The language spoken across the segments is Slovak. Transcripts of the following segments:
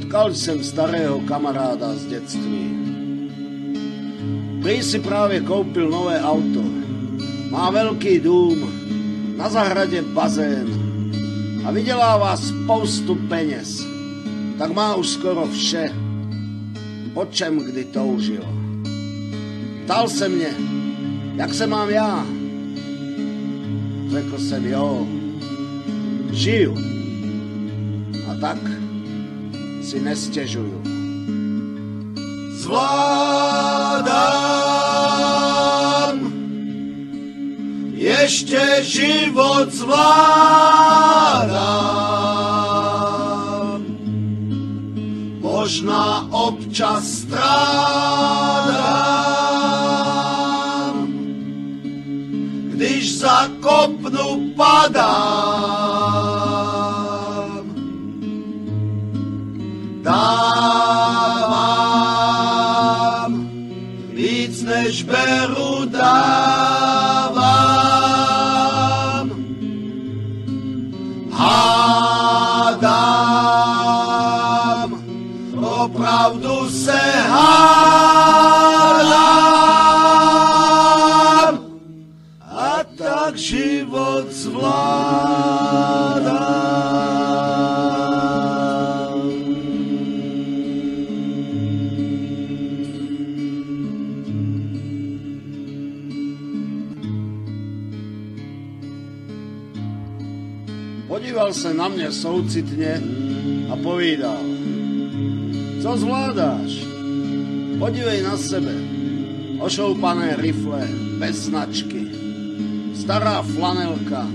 Potkal jsem starého kamaráda z dětství. Prý si právě koupil nové auto. Má velký dům, na zahradě bazén a vydělává spoustu peněz. Tak má už skoro vše, po čem kdy toužil. Ptal se mě, jak se mám já? Řekl jsem, jo, žiju. A tak si nestěžuju. Zvládám, ještě život zvládám. Možná občas strádám, když za kopnu padám. Mě soucitně a povídal. Co zvládáš? Podívej na sebe. Ošoupané rifle, bez značky. Stará flanelka.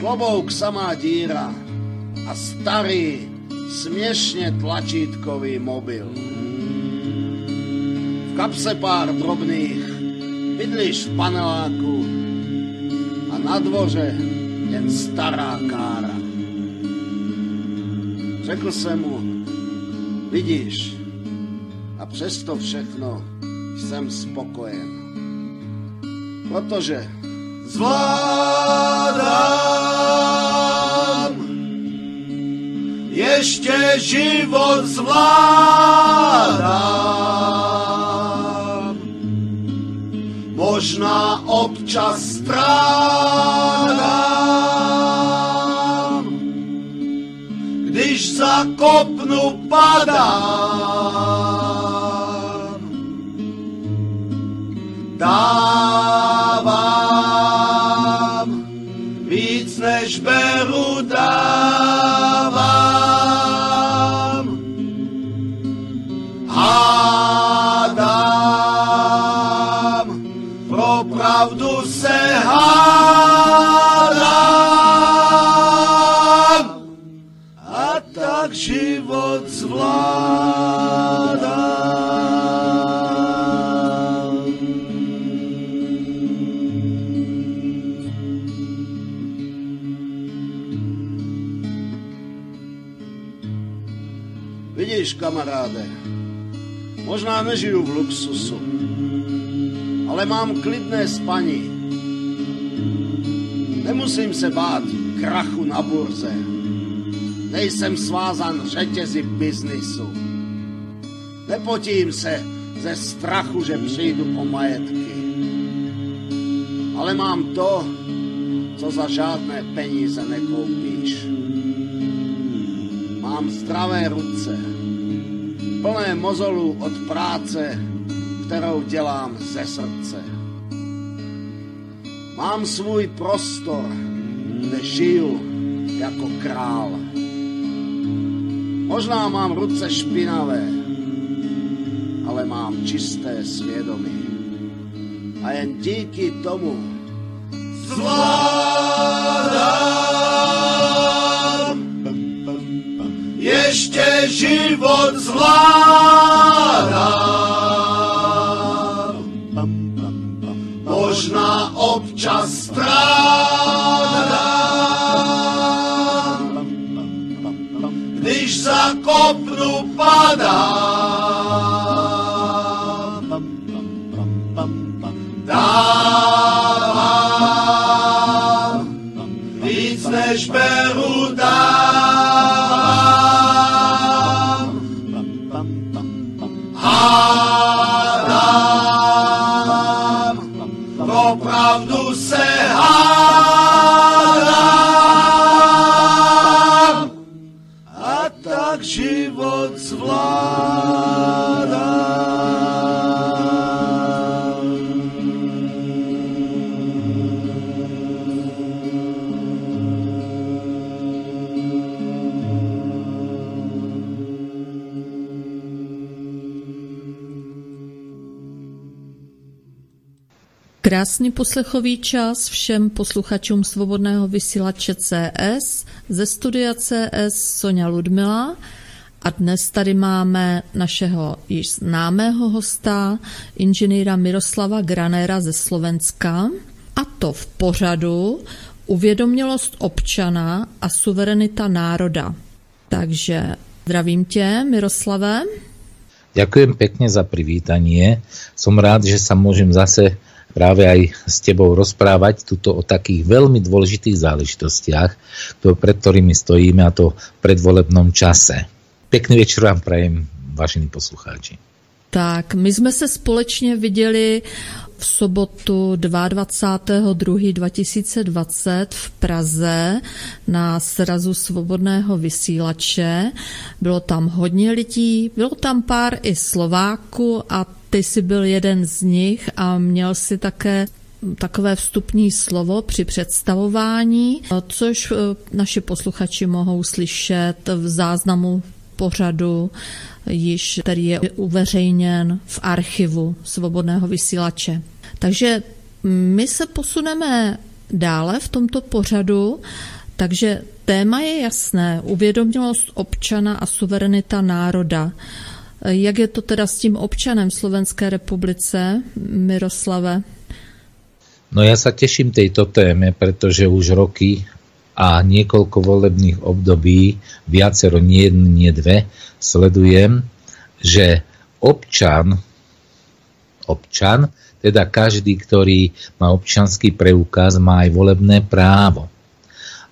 Klobouk samá díra. A starý, směšně tlačítkový mobil. V kapse pár drobných. Bydlíš v paneláku. A na dvoře jen stará kára. Řekl jsem mu, vidíš, a přesto všechno jsem spokojen. Protože Zvládám, ještě život zvládám. Možná občas strádám, za kopnu padám. Dávám luxusu, ale mám klidné spaní. Nemusím se bát krachu na burze. Nejsem svázan řetězy biznisu. Nepotím se ze strachu, že přijdu o majetky. Ale mám to, co za žádné peníze nekoupíš. Mám zdravé ruce, plné mozolů od práce, kterou dělám ze srdce. Mám svůj prostor, kde žiju jako král. Možná mám ruce špinavé, ale mám čisté svědomí. A jen díky tomu zvládám. Ještě život zvládám. Krásný poslechový čas všem posluchačům Svobodného vysílače CS ze studia CS Sonja Ludmila a dnes tady máme našeho již známého hosta, inženýra Miroslava Granera ze Slovenska a to v pořadu Uvědomělost občana a suverenita národa. Takže zdravím tě, Miroslave. Ďakujem pekne za privítanie. Som rád, že sa môžem zase práve aj s tebou rozprávať tuto o takých veľmi dôležitých záležitostiach, pred ktorými stojíme a to v predvolebnom čase. Pekný večer vám prajem, vážení poslucháči. Tak, my jsme se společně viděli v sobotu 22.2.2020 v Praze na srazu svobodného vysílače. Bylo tam hodně lidí, bylo tam pár i Slováků a ty jsi byl jeden z nich a měl si také takové vstupní slovo při představování, což eh, naši posluchači mohou slyšet v záznamu pořadu, již, který je uveřejněn v archivu Svobodného vysílače. Takže my se posuneme dále v tomto pořadu, takže téma je jasné, uvědomělost občana a suverenita národa. Jak je to teda s tím občanem Slovenské republice, Miroslave? No ja sa teším tejto téme, pretože už roky a niekoľko volebných období, viacero, nie jedno, nie dve, sledujem, že občan, občan, teda každý, ktorý má občanský preukaz, má aj volebné právo.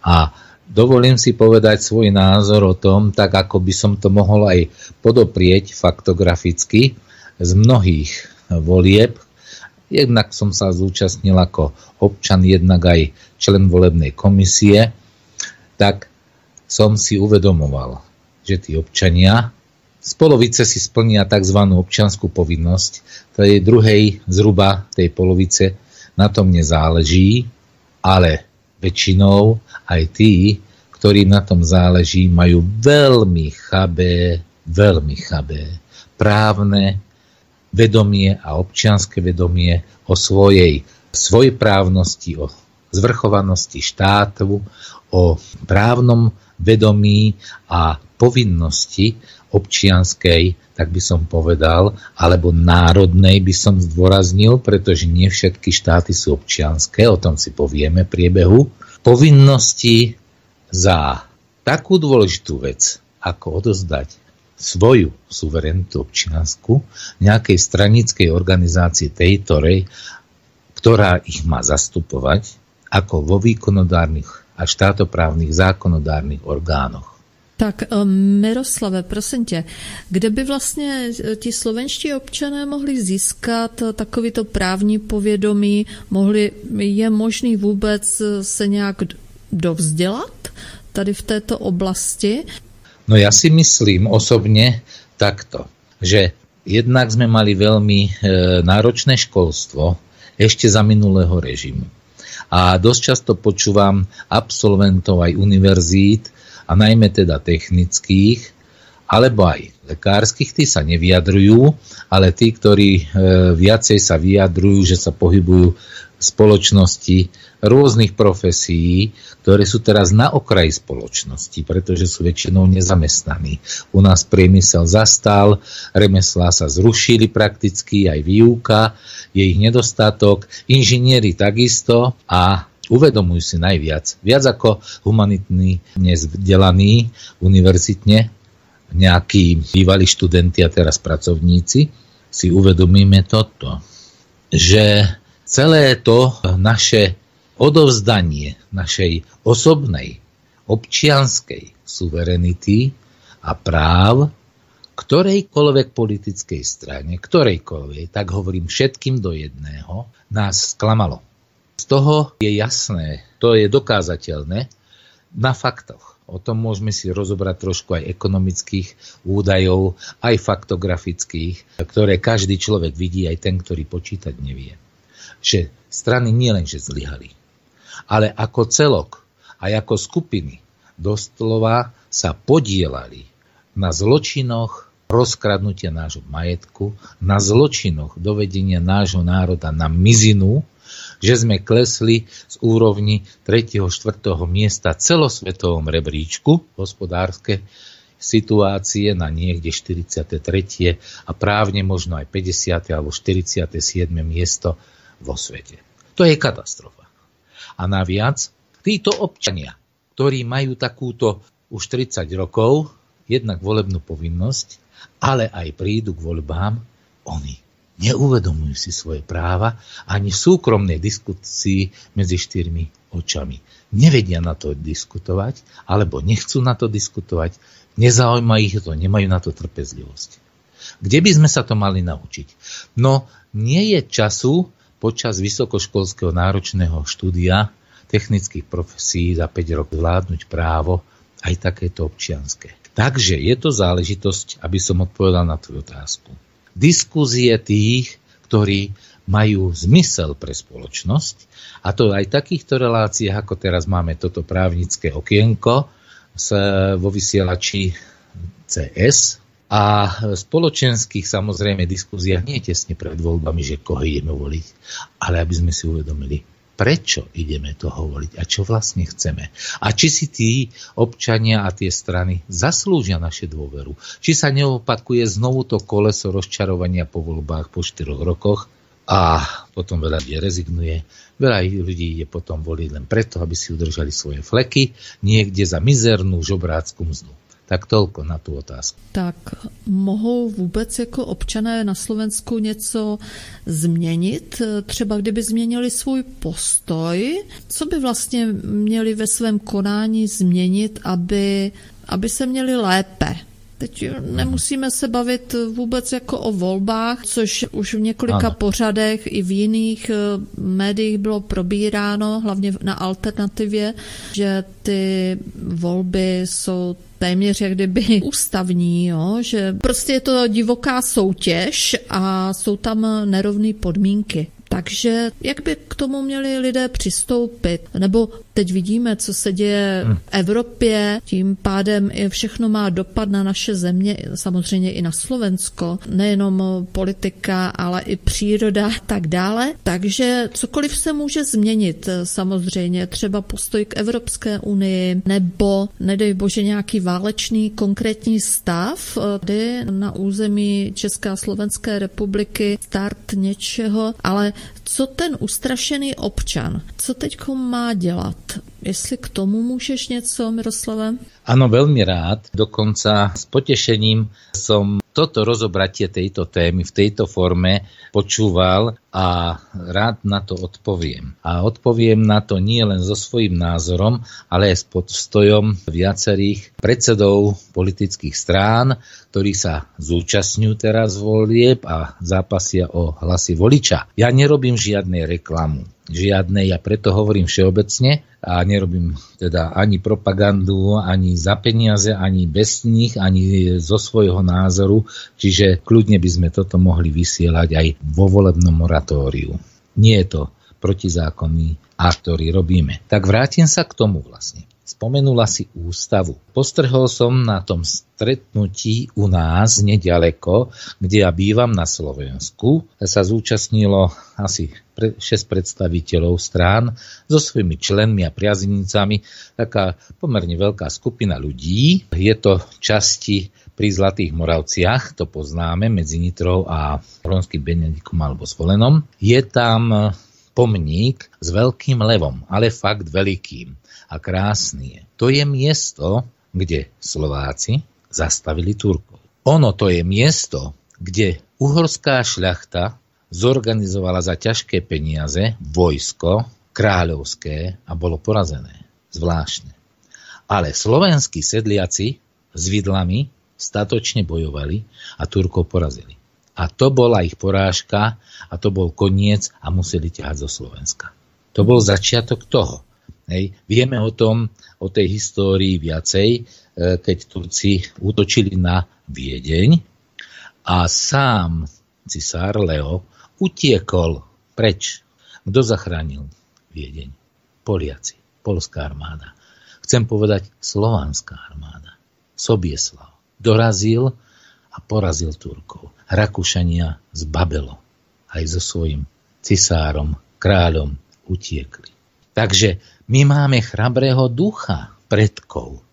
A dovolím si povedať svoj názor o tom, tak ako by som to mohol aj podoprieť faktograficky z mnohých volieb. Jednak som sa zúčastnil ako občan, jednak aj člen volebnej komisie, tak som si uvedomoval, že tí občania z polovice si splnia tzv. občanskú povinnosť, tej druhej zhruba tej polovice na tom nezáleží, ale väčšinou aj tí, ktorí na tom záleží, majú veľmi chabé, veľmi chabé právne vedomie a občianske vedomie o svojej svojprávnosti, o zvrchovanosti štátu, o právnom vedomí a povinnosti občianskej, tak by som povedal, alebo národnej by som zdôraznil, pretože nie všetky štáty sú občianské, o tom si povieme priebehu, povinnosti za takú dôležitú vec, ako odozdať svoju suverenitu občiansku nejakej stranickej organizácii tej, ktorá ich má zastupovať, ako vo výkonodárnych a štátoprávnych zákonodárnych orgánoch. Tak um, Miroslave, prosím tě, kde by vlastně eh, ti slovenští občané mohli získat eh, takovýto právní povědomí, mohli, je možný vůbec eh, se nějak dovzdělat tady v této oblasti? No ja si myslím osobne takto, že jednak sme mali veľmi náročné školstvo ešte za minulého režimu. A dosť často počúvam absolventov aj univerzít, a najmä teda technických, alebo aj lekárskych, tí sa nevyjadrujú, ale tí, ktorí e, viacej sa vyjadrujú, že sa pohybujú v spoločnosti rôznych profesí, ktoré sú teraz na okraji spoločnosti, pretože sú väčšinou nezamestnaní. U nás priemysel zastal, remeslá sa zrušili prakticky, aj výuka, je ich nedostatok, inžinieri takisto a uvedomujú si najviac, viac ako humanitní nevzdelaní univerzitne, nejakí bývalí študenti a teraz pracovníci, si uvedomíme toto, že celé to naše odovzdanie našej osobnej, občianskej suverenity a práv ktorejkoľvek politickej strane, ktorejkoľvek, tak hovorím všetkým do jedného, nás sklamalo. Toho je jasné, to je dokázateľné na faktoch. O tom môžeme si rozobrať trošku aj ekonomických údajov, aj faktografických, ktoré každý človek vidí, aj ten, ktorý počítať nevie. Že strany nielenže zlyhali, ale ako celok, aj ako skupiny, doslova sa podielali na zločinoch rozkradnutia nášho majetku, na zločinoch dovedenia nášho národa na mizinu, že sme klesli z úrovni 3. 4. miesta celosvetovom rebríčku hospodárske situácie na niekde 43. a právne možno aj 50. alebo 47. miesto vo svete. To je katastrofa. A naviac, títo občania, ktorí majú takúto už 30 rokov, jednak volebnú povinnosť, ale aj prídu k voľbám, oni neuvedomujú si svoje práva ani v súkromnej diskusii medzi štyrmi očami. Nevedia na to diskutovať, alebo nechcú na to diskutovať, Nezaujíma ich to, nemajú na to trpezlivosť. Kde by sme sa to mali naučiť? No, nie je času počas vysokoškolského náročného štúdia technických profesí za 5 rokov vládnuť právo aj takéto občianské. Takže je to záležitosť, aby som odpovedal na tvoju otázku. Diskúzie tých, ktorí majú zmysel pre spoločnosť, a to aj v takýchto reláciách, ako teraz máme toto právnické okienko, vo vysielači CS a spoločenských samozrejme diskuziách nie tesne pred voľbami, že koho ideme voliť, ale aby sme si uvedomili, prečo ideme toho voliť a čo vlastne chceme. A či si tí občania a tie strany zaslúžia naše dôveru. Či sa neopakuje znovu to koleso rozčarovania po voľbách po 4 rokoch a potom veľa ľudí rezignuje Veľa ľudí ide potom voliť len preto, aby si udržali svoje fleky niekde za mizernú žobrácku mzdu. Tak toľko na tú otázku. Tak mohou vůbec jako občané na Slovensku něco změnit? Třeba kdyby změnili svůj postoj, co by vlastně měli ve svém konání změnit, aby, aby se měli lépe? Teď nemusíme se bavit vůbec jako o volbách, což už v několika ano. pořadech i v jiných eh, médiích bylo probíráno, hlavně na alternativě, že ty volby jsou téměř jak kdyby ústavní, jo? že prostě je to divoká soutěž a jsou tam nerovné podmínky. Takže jak by k tomu měli lidé přistoupit? Nebo teď vidíme, co se děje v Evropě, tím pádem i všechno má dopad na naše země, samozřejmě i na Slovensko, nejenom politika, ale i příroda a tak dále. Takže cokoliv se může změnit, samozřejmě třeba postoj k Evropské unii, nebo nedej bože nějaký válečný konkrétní stav, kdy na území České a Slovenské republiky start něčeho, ale co ten ustrašený občan, co teď má dělat? Jestli k tomu můžeš něco, Miroslave? Áno, veľmi rád. Dokonca s potešením som toto rozobratie tejto témy v tejto forme počúval a rád na to odpoviem. A odpoviem na to nie len so svojím názorom, ale aj s podstojom viacerých predsedov politických strán, ktorí sa zúčastňujú teraz volieb a zápasia o hlasy voliča. Ja nerobím žiadnej reklamu žiadnej, ja preto hovorím všeobecne a nerobím teda ani propagandu, ani za peniaze, ani bez nich, ani zo svojho názoru, čiže kľudne by sme toto mohli vysielať aj vo volebnom moratóriu. Nie je to protizákonný akt, ktorý robíme. Tak vrátim sa k tomu vlastne. Spomenula si ústavu. Postrhol som na tom stretnutí u nás nedaleko, kde ja bývam na Slovensku, sa zúčastnilo asi 6 predstaviteľov strán so svojimi členmi a priaznicami, taká pomerne veľká skupina ľudí. Je to časti pri Zlatých Moravciach, to poznáme, medzi Nitrou a Ronským Benedikom alebo Svolenom. Je tam pomník s veľkým levom, ale fakt veľkým a krásny. To je miesto, kde Slováci zastavili Turkov. Ono to je miesto, kde uhorská šľachta zorganizovala za ťažké peniaze vojsko kráľovské a bolo porazené. Zvláštne. Ale slovenskí sedliaci s vidlami statočne bojovali a Turkov porazili. A to bola ich porážka a to bol koniec a museli ťahať zo Slovenska. To bol začiatok toho. Hej. Vieme o tom, o tej histórii viacej, e, keď Turci útočili na Viedeň a sám cisár Leo utiekol preč. Kto zachránil Viedeň? Poliaci, polská armáda. Chcem povedať slovanská armáda. Sobieslav. Dorazil a porazil Turkov. Rakúšania zbabelo aj so svojím cisárom, kráľom utiekli. Takže my máme chrabrého ducha predkov.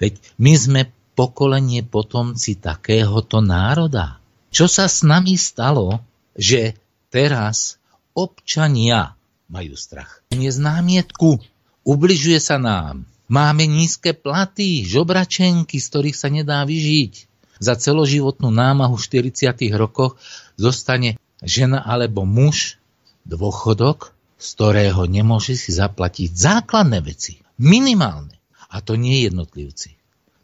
Veď my sme pokolenie potomci takéhoto národa. Čo sa s nami stalo, že teraz občania majú strach. Neznámietku, ubližuje sa nám. Máme nízke platy, žobračenky, z ktorých sa nedá vyžiť. Za celoživotnú námahu v 40. rokoch zostane žena alebo muž dôchodok, z ktorého nemôže si zaplatiť základné veci. Minimálne. A to nie jednotlivci.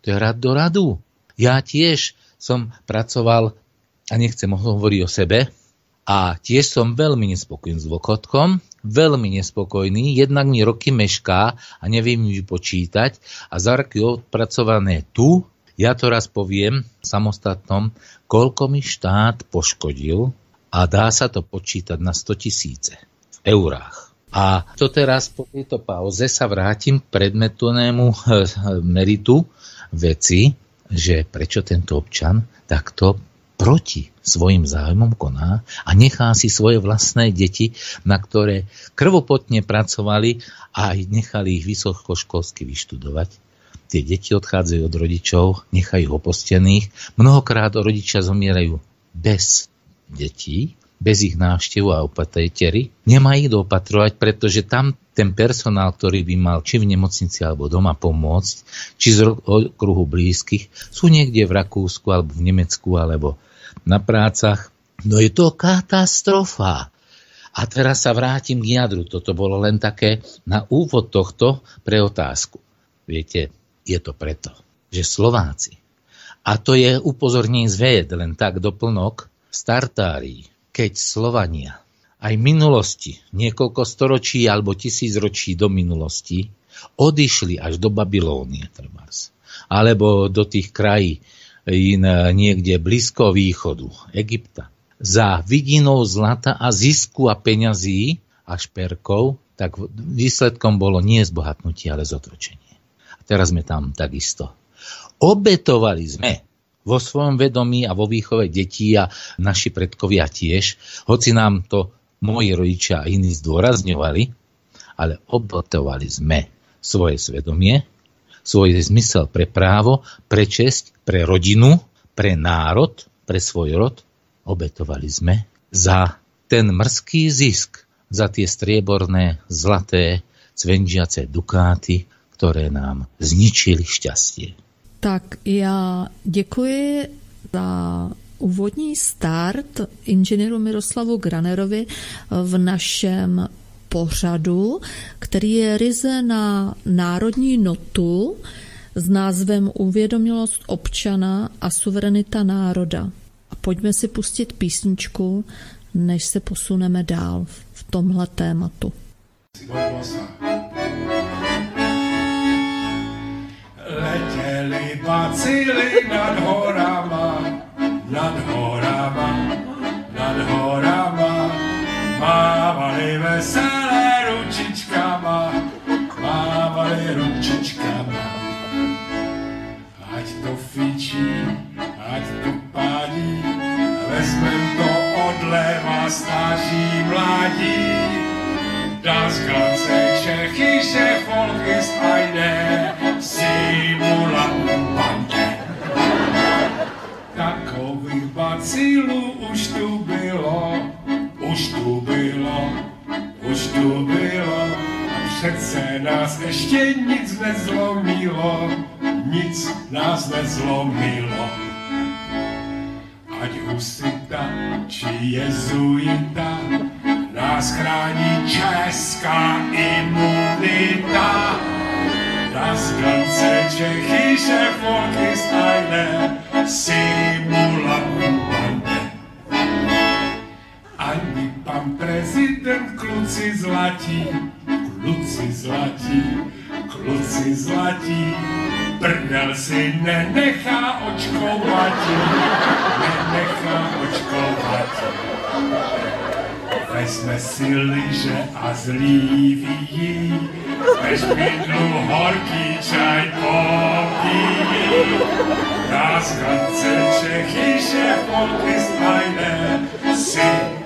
To je rad do radu. Ja tiež som pracoval, a nechcem hovoriť o sebe, a tiež som veľmi nespokojný s dôchodkom, veľmi nespokojný, jednak mi roky mešká a neviem mi vypočítať a za roky odpracované tu, ja to raz poviem samostatnom, koľko mi štát poškodil a dá sa to počítať na 100 tisíce v eurách. A to teraz po tejto pauze sa vrátim k predmetnému eh, meritu veci, že prečo tento občan takto proti svojim záujmom koná a nechá si svoje vlastné deti, na ktoré krvopotne pracovali a nechali ich vysokoškolsky vyštudovať. Tie deti odchádzajú od rodičov, nechajú opostených. Mnohokrát rodičia zomierajú bez detí, bez ich návštevu a opatetery. Nemá ich doopatrovať, pretože tam ten personál, ktorý by mal či v nemocnici alebo doma pomôcť, či z okruhu blízkych, sú niekde v Rakúsku alebo v Nemecku alebo na prácach. No je to katastrofa. A teraz sa vrátim k jadru. Toto bolo len také na úvod tohto pre otázku. Viete, je to preto, že Slováci, a to je upozornenie z ved, len tak doplnok, startári, keď Slovania aj v minulosti, niekoľko storočí alebo tisíc ročí do minulosti, odišli až do Babilónie, alebo do tých krají, niekde blízko východu, Egypta, za vidinou zlata a zisku a peňazí a šperkov, tak výsledkom bolo nie zbohatnutie, ale zotročenie. A teraz sme tam takisto. Obetovali sme vo svojom vedomí a vo výchove detí a naši predkovia tiež, hoci nám to moji rodičia a iní zdôrazňovali, ale obetovali sme svoje svedomie, svoj zmysel pre právo, pre česť, pre rodinu, pre národ, pre svoj rod, obetovali sme za ten mrzký zisk, za tie strieborné, zlaté, cvenžiace dukáty, ktoré nám zničili šťastie. Tak já děkuji za úvodní start inženýru Miroslavu Granerovi v našem pořadu, který je ryze na národní notu s názvem Uvědomilost občana a suverenita národa. A pojďme si pustit písničku, než se posuneme dál v tomhle tématu. Letěli bacily nad horama, nad horama, nad horama, mávali veselé ručičkama, mávali ručičkama. Ať to fičí, ať to pádí, vezmem to odleva stáží mladí. Das ganze tschechische Volk ist eine Simulantbande. Takových bacilů už tu bylo, už tu bylo, už tu bylo a přece nás ještě nic nezlomilo, nic nás nezlomilo. Ať husita či jezuita, nás chrání česká imunita. Das ganze tschechische Volk ist eine Simulantenbande. Ani pan prezident kluci zlatí, kluci zlatí, kluci zlatí, prdel si nenechá očkovatí, nenechá očkovatí. Vezme si liže a zlíví, bez bydlu horký čaj popíjí. Das ganze tschechische Volk ist eine Simulantenbande.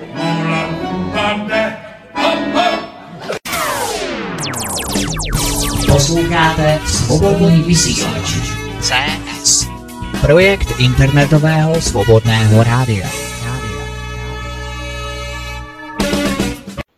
Posloucháte svobodný vysílač CS. Projekt internetového svobodného rádia.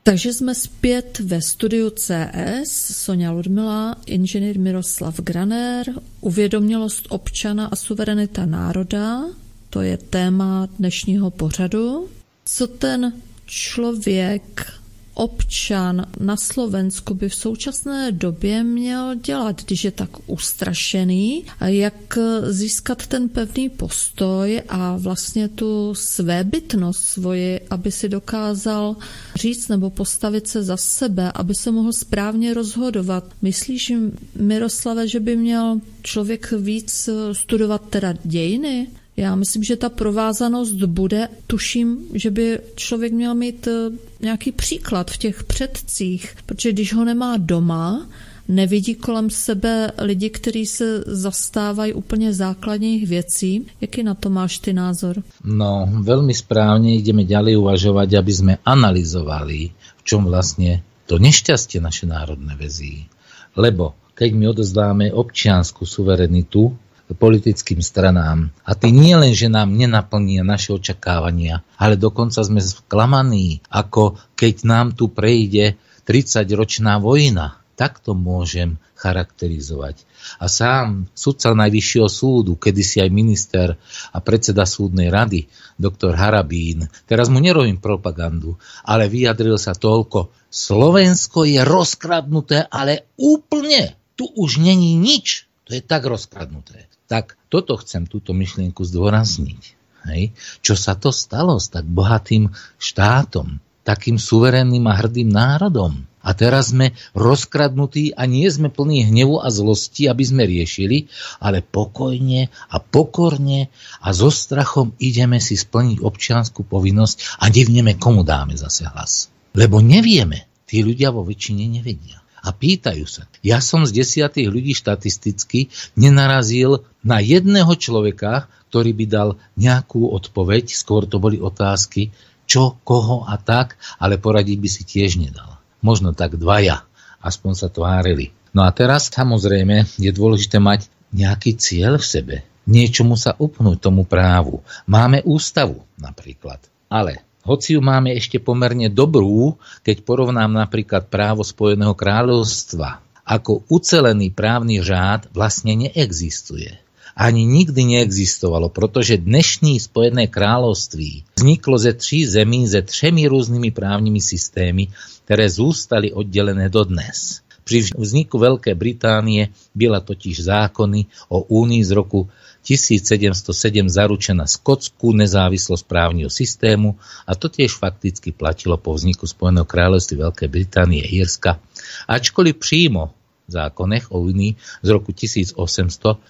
Takže jsme zpět ve studiu CS, Sonja Ludmila, inženýr Miroslav Graner, uvědomělost občana a suverenita národa, to je téma dnešního pořadu. Co ten člověk občan na Slovensku by v současné době měl dělat, když je tak ustrašený, jak získat ten pevný postoj a vlastně tu svébytnost svoji, aby si dokázal říct nebo postavit se za sebe, aby se mohl správně rozhodovat. Myslíš, Miroslave, že by měl člověk víc studovat teda dějiny? Já myslím, že ta provázanost bude, tuším, že by člověk měl mít eh, nějaký příklad v těch předcích, protože když ho nemá doma, nevidí kolem sebe lidi, kteří se zastávají úplně základních věcí. Jaký na to máš ty názor? No, veľmi správne ideme ďalej uvažovať, aby sme analyzovali, v čom vlastne to nešťastie naše národné vezí. Lebo keď my odozdáme občiansku suverenitu, politickým stranám. A tí nie len, že nám nenaplnia naše očakávania, ale dokonca sme sklamaní, ako keď nám tu prejde 30-ročná vojna. Tak to môžem charakterizovať. A sám sudca Najvyššieho súdu, kedysi aj minister a predseda súdnej rady, doktor Harabín, teraz mu nerobím propagandu, ale vyjadril sa toľko, Slovensko je rozkradnuté, ale úplne. Tu už není nič. To je tak rozkradnuté tak toto chcem túto myšlienku zdôrazniť. Hej? Čo sa to stalo s tak bohatým štátom, takým suverénnym a hrdým národom? A teraz sme rozkradnutí a nie sme plní hnevu a zlosti, aby sme riešili, ale pokojne a pokorne a so strachom ideme si splniť občianskú povinnosť a nevneme, komu dáme zase hlas. Lebo nevieme, tí ľudia vo väčšine nevedia a pýtajú sa. Ja som z desiatých ľudí štatisticky nenarazil na jedného človeka, ktorý by dal nejakú odpoveď, skôr to boli otázky, čo, koho a tak, ale poradiť by si tiež nedal. Možno tak dvaja, aspoň sa tvárili. No a teraz samozrejme je dôležité mať nejaký cieľ v sebe. Niečomu sa upnúť tomu právu. Máme ústavu napríklad. Ale hoci ju máme ešte pomerne dobrú, keď porovnám napríklad právo Spojeného kráľovstva, ako ucelený právny řád vlastne neexistuje. Ani nikdy neexistovalo, pretože dnešní Spojené kráľovství vzniklo ze tří zemí se třemi různými právnymi systémy, ktoré zústali oddelené dodnes. Pri vzniku Veľkej Británie byla totiž zákony o únii z roku 1707 zaručená skotskú nezávislosť právneho systému a to tiež fakticky platilo po vzniku Spojeného kráľovství Veľkej Británie a Írska. Ačkoliv přímo v zákonech o Unii z roku 1800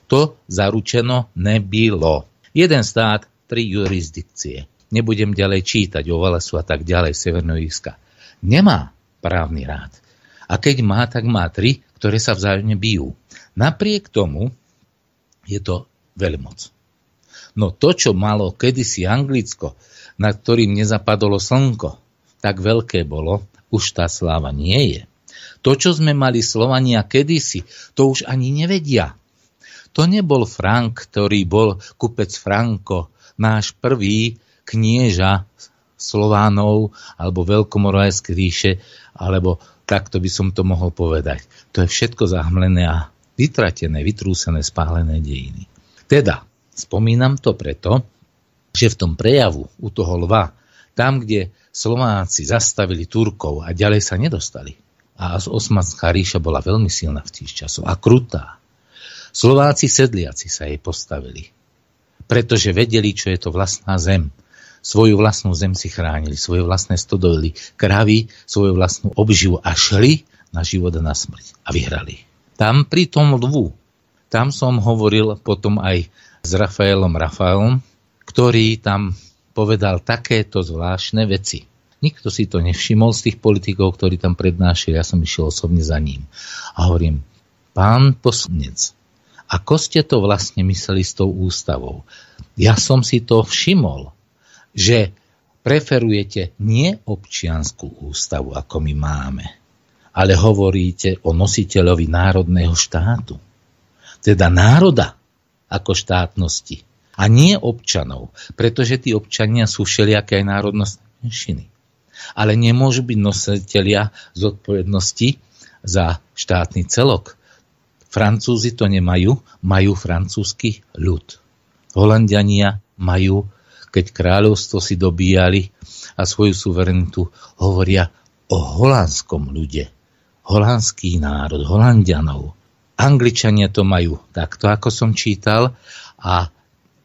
to zaručeno nebylo. Jeden stát, tri jurisdikcie. Nebudem ďalej čítať o Valesu a tak ďalej Severného Írska. Nemá právny rád. A keď má, tak má tri, ktoré sa vzájomne bijú. Napriek tomu je to veľmoc. No to, čo malo kedysi Anglicko, nad ktorým nezapadlo slnko, tak veľké bolo, už tá sláva nie je. To, čo sme mali Slovania kedysi, to už ani nevedia. To nebol Frank, ktorý bol kupec Franko, náš prvý knieža Slovánov alebo Veľkomoravské ríše, alebo takto by som to mohol povedať. To je všetko zahmlené a vytratené, vytrúsené, spálené dejiny. Teda, spomínam to preto, že v tom prejavu u toho lva, tam, kde Slováci zastavili Turkov a ďalej sa nedostali, a Osmanská ríša bola veľmi silná v tých časoch a krutá. Slováci sedliaci sa jej postavili, pretože vedeli, čo je to vlastná zem. Svoju vlastnú zem si chránili, svoje vlastné stodojily, kravy, svoju vlastnú obživu a šli na život a na smrť a vyhrali. Tam pri tom lvu tam som hovoril potom aj s Rafaelom Rafaelom, ktorý tam povedal takéto zvláštne veci. Nikto si to nevšimol z tých politikov, ktorí tam prednášali, ja som išiel osobne za ním. A hovorím, pán poslanec, ako ste to vlastne mysleli s tou ústavou? Ja som si to všimol, že preferujete nie občianskú ústavu, ako my máme, ale hovoríte o nositeľovi národného štátu. Teda národa ako štátnosti. A nie občanov, pretože tí občania sú všelijaké aj národnostné menšiny. Ale nemôžu byť nositeľia zodpovednosti za štátny celok. Francúzi to nemajú, majú francúzsky ľud. Holandiania majú, keď kráľovstvo si dobíjali a svoju suverenitu, hovoria o holandskom ľude. Holandský národ, holandianov. Angličania to majú takto, ako som čítal, a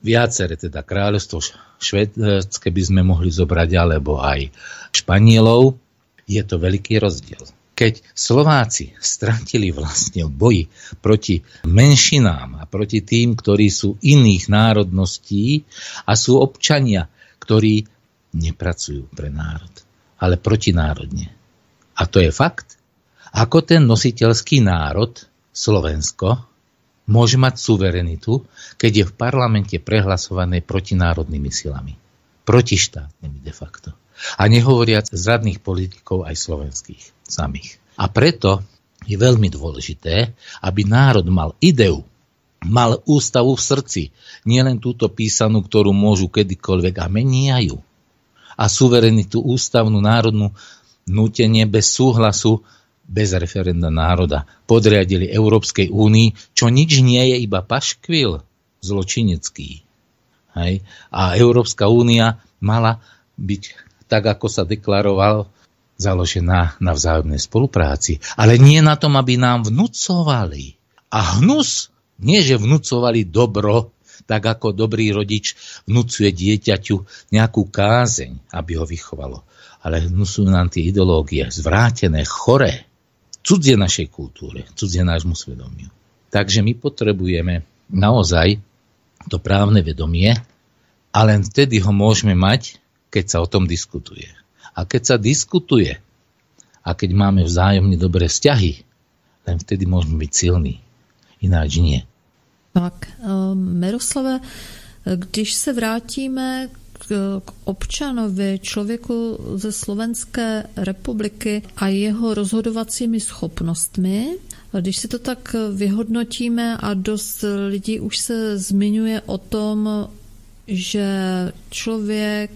viaceré, teda kráľovstvo švedské by sme mohli zobrať, alebo aj Španielov, je to veľký rozdiel keď Slováci stratili vlastne v boji proti menšinám a proti tým, ktorí sú iných národností a sú občania, ktorí nepracujú pre národ, ale protinárodne. A to je fakt. Ako ten nositeľský národ, Slovensko, môže mať suverenitu, keď je v parlamente prehlasované protinárodnými silami. Protištátnymi de facto. A nehovoriac z radných politikov aj slovenských samých. A preto je veľmi dôležité, aby národ mal ideu, mal ústavu v srdci, nielen túto písanú, ktorú môžu kedykoľvek a menia ju. A suverenitu ústavnú národnú nútenie bez súhlasu, bez referenda národa podriadili Európskej únii, čo nič nie je iba paškvil zločinecký. Hej? A Európska únia mala byť tak ako sa deklaroval, založená na vzájomnej spolupráci. Ale nie na tom, aby nám vnúcovali. A hnus, nie že vnúcovali dobro, tak ako dobrý rodič vnúcuje dieťaťu nejakú kázeň, aby ho vychovalo. Ale vnúcujú nám tie ideológie zvrátené, choré, cudzie našej kultúre, cudzie nášmu svedomiu. Takže my potrebujeme naozaj to právne vedomie a len vtedy ho môžeme mať, keď sa o tom diskutuje. A keď sa diskutuje a keď máme vzájomne dobré vzťahy, len vtedy môžeme byť silní. Ináč nie. Tak, Miroslave, když se vrátíme k občanovi, člověku ze Slovenské republiky a jeho rozhodovacími schopnostmi, když si to tak vyhodnotíme a dost lidí už se zmiňuje o tom, že člověk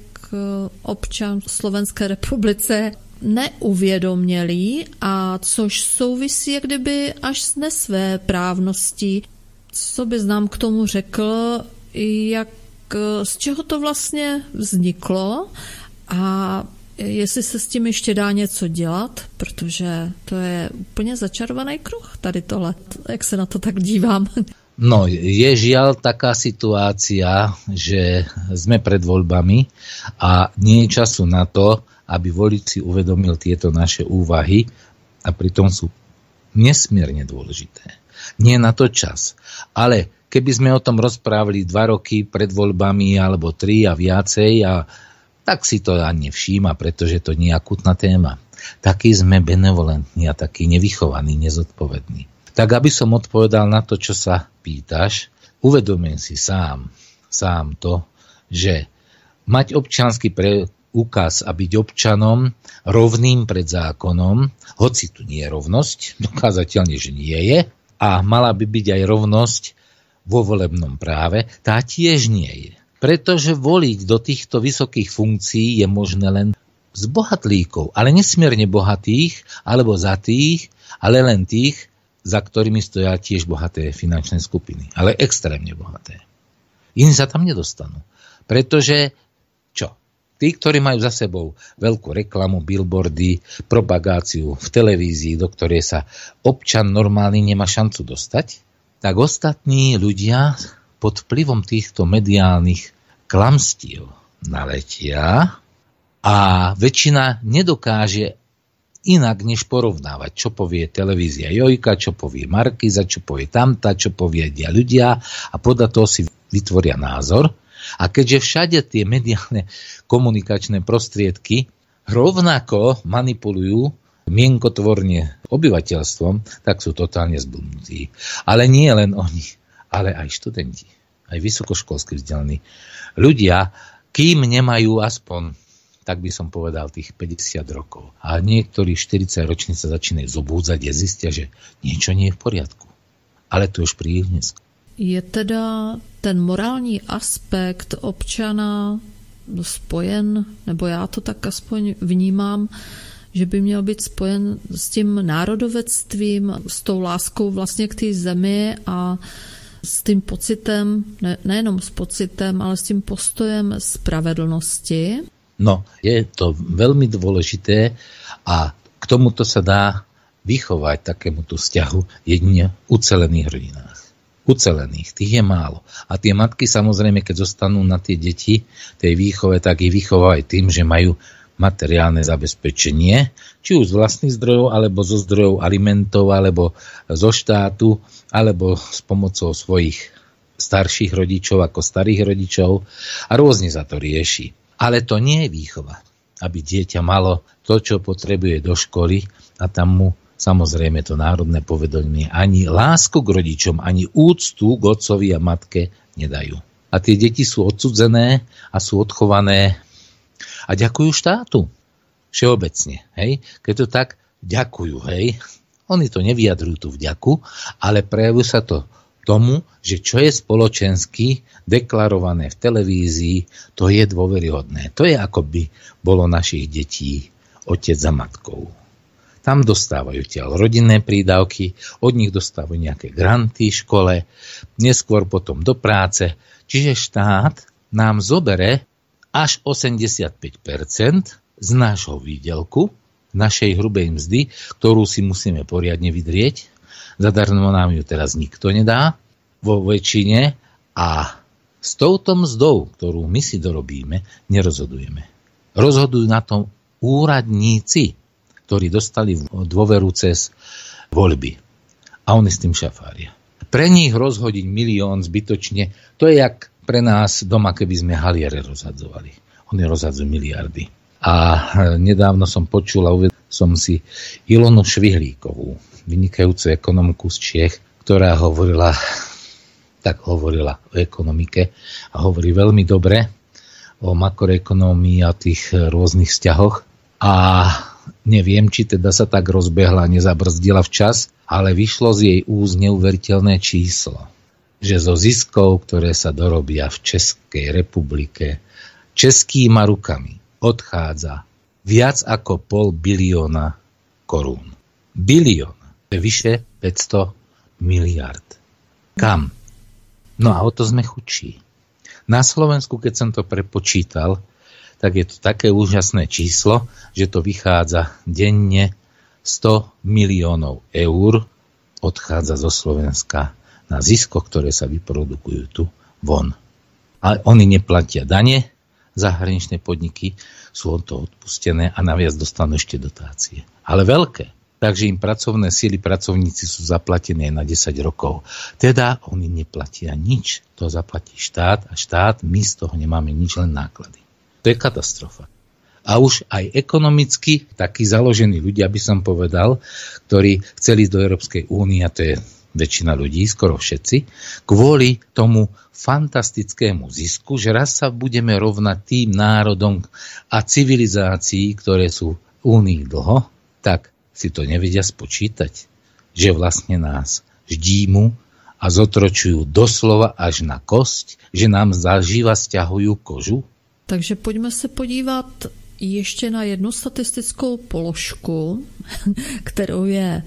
občan Slovenské republice neuvědomělý a což souvisí jak kdyby až s nesvé právností. Co bys nám k tomu řekl, jak, z čeho to vlastně vzniklo a jestli se s tím ještě dá něco dělat, protože to je úplně začarovaný kruh tady tohle, jak se na to tak dívám. No, je žiaľ taká situácia, že sme pred voľbami a nie je času na to, aby volič si uvedomil tieto naše úvahy a pritom sú nesmierne dôležité. Nie na to čas. Ale keby sme o tom rozprávali dva roky pred voľbami alebo tri a viacej, a tak si to ani nevšíma, pretože to nie je akutná téma. Taký sme benevolentní a taký nevychovaní, nezodpovední. Tak aby som odpovedal na to, čo sa pýtaš, uvedomím si sám, sám to, že mať občiansky pre, úkaz a byť občanom rovným pred zákonom, hoci tu nie je rovnosť, dokázateľne, že nie je, a mala by byť aj rovnosť vo volebnom práve, tá tiež nie je. Pretože voliť do týchto vysokých funkcií je možné len z bohatlíkov, ale nesmierne bohatých, alebo za tých, ale len tých, za ktorými stoja tiež bohaté finančné skupiny, ale extrémne bohaté. Iní sa tam nedostanú. Pretože čo? Tí, ktorí majú za sebou veľkú reklamu, billboardy, propagáciu v televízii, do ktorej sa občan normálny nemá šancu dostať, tak ostatní ľudia pod vplyvom týchto mediálnych klamstiev naletia a väčšina nedokáže inak, než porovnávať, čo povie televízia Jojka, čo povie Markiza, čo povie tamta, čo povie ľudia a podľa toho si vytvoria názor. A keďže všade tie mediálne komunikačné prostriedky rovnako manipulujú mienkotvorne obyvateľstvom, tak sú totálne zblúdnutí. Ale nie len oni, ale aj študenti, aj vysokoškolskí vzdelaní. Ľudia, kým nemajú aspoň tak by som povedal tých 50 rokov. A niektorí 40 roční sa začínajú zobúdzať a zistia, že niečo nie je v poriadku. Ale to už príliš neskôr. Je teda ten morální aspekt občana spojen, nebo já to tak aspoň vnímám, že by měl být spojen s tím národovectvím, s tou láskou vlastně k té zemi a s tím pocitem, ne, nejenom s pocitem, ale s tím postojem spravedlnosti. No, je to veľmi dôležité a k tomuto sa dá vychovať takémuto vzťahu jedine ucelených rodinách. Ucelených, tých je málo. A tie matky samozrejme, keď zostanú na tie deti tej výchove, tak ich vychovajú tým, že majú materiálne zabezpečenie, či už z vlastných zdrojov, alebo zo zdrojov alimentov, alebo zo štátu, alebo s pomocou svojich starších rodičov ako starých rodičov a rôzne sa to rieši. Ale to nie je výchova, aby dieťa malo to, čo potrebuje do školy a tam mu samozrejme to národné povedomie ani lásku k rodičom, ani úctu k otcovi a matke nedajú. A tie deti sú odsudzené a sú odchované a ďakujú štátu. Všeobecne. Hej? Keď to tak, ďakujú. Hej? Oni to nevyjadrujú tú vďaku, ale prejavujú sa to tomu, že čo je spoločensky deklarované v televízii, to je dôveryhodné. To je ako by bolo našich detí otec za matkou. Tam dostávajú tiaľ rodinné prídavky, od nich dostávajú nejaké granty v škole, neskôr potom do práce. Čiže štát nám zobere až 85% z nášho výdelku, našej hrubej mzdy, ktorú si musíme poriadne vydrieť. Zadarmo nám ju teraz nikto nedá vo väčšine a s touto mzdou, ktorú my si dorobíme, nerozhodujeme. Rozhodujú na tom úradníci, ktorí dostali dôveru cez voľby. A oni s tým šafária. Pre nich rozhodiť milión zbytočne, to je jak pre nás doma, keby sme haliere rozhadzovali. Oni rozhadzujú miliardy. A nedávno som počul a uvedol som si Ilonu Švihlíkovú, vynikajúcu ekonomku z Čiech, ktorá hovorila, tak hovorila o ekonomike a hovorí veľmi dobre o makroekonómii a tých rôznych vzťahoch. A neviem, či teda sa tak rozbehla, nezabrzdila včas, ale vyšlo z jej úz neuveriteľné číslo že zo ziskov, ktoré sa dorobia v Českej republike, českýma rukami odchádza viac ako pol bilióna korún. Bilión je vyše 500 miliard. Kam? No a o to sme chudší. Na Slovensku, keď som to prepočítal, tak je to také úžasné číslo, že to vychádza denne 100 miliónov eur odchádza zo Slovenska na ziskoch, ktoré sa vyprodukujú tu von. A oni neplatia dane, zahraničné podniky sú od toho odpustené a naviac dostanú ešte dotácie. Ale veľké. Takže im pracovné síly, pracovníci sú zaplatené na 10 rokov. Teda oni neplatia nič. To zaplatí štát a štát, my z toho nemáme nič, len náklady. To je katastrofa. A už aj ekonomicky takí založení ľudia, by som povedal, ktorí chceli ísť do Európskej únie, a to je väčšina ľudí, skoro všetci, kvôli tomu fantastickému zisku, že raz sa budeme rovnať tým národom a civilizácií, ktoré sú únii dlho, tak si to nevedia spočítať, že vlastne nás ždímu a zotročujú doslova až na kosť, že nám zaživa stiahujú kožu? Takže pojďme se podívat ještě na jednu statistickou položku, kterou je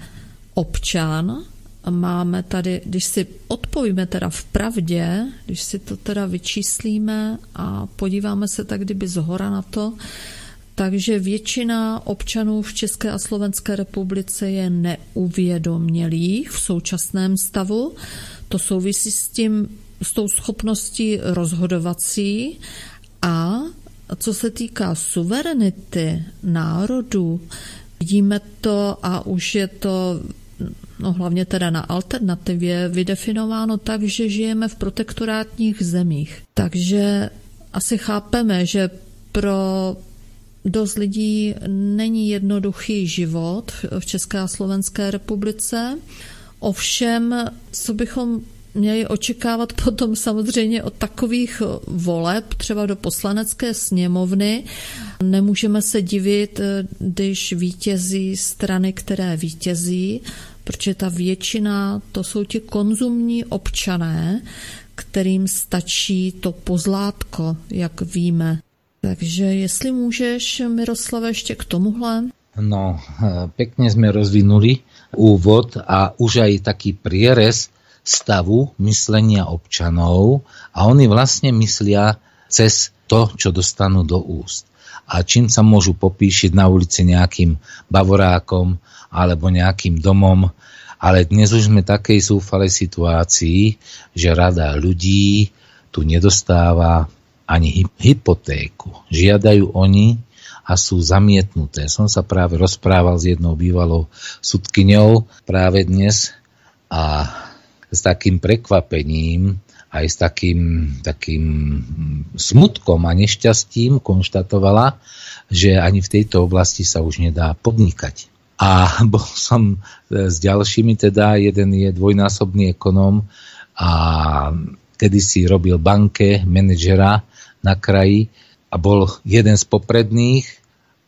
občan, máme tady, když si odpovíme teda v pravdě, když si to teda vyčíslíme a podíváme se tak kdyby zhora na to, takže většina občanů v České a Slovenské republice je neuvědomělých v současném stavu. To souvisí s tím, s tou schopností rozhodovací a co se týká suverenity národů, vidíme to a už je to no hlavně teda na alternativě, vydefinováno tak, že žijeme v protektorátních zemích. Takže asi chápeme, že pro dost lidí není jednoduchý život v České a Slovenské republice. Ovšem, co bychom měli očekávat potom samozřejmě od takových voleb, třeba do poslanecké sněmovny. Nemůžeme se divit, když vítězí strany, které vítězí, protože ta většina to jsou ti konzumní občané, kterým stačí to pozlátko, jak víme. Takže jestli můžeš, Miroslave, ještě k tomuhle. No, pekne sme rozvinuli úvod a už aj taký prierez stavu myslenia občanov a oni vlastne myslia cez to, čo dostanú do úst. A čím sa môžu popíšiť na ulici nejakým bavorákom alebo nejakým domom, ale dnes už sme takej zúfalej situácii, že rada ľudí tu nedostáva ani hypotéku. Žiadajú oni a sú zamietnuté. Som sa práve rozprával s jednou bývalou sudkyňou práve dnes a s takým prekvapením aj s takým, takým smutkom a nešťastím konštatovala, že ani v tejto oblasti sa už nedá podnikať. A bol som s ďalšími, teda jeden je dvojnásobný ekonóm a kedysi robil banke, manažera na kraji a bol jeden z popredných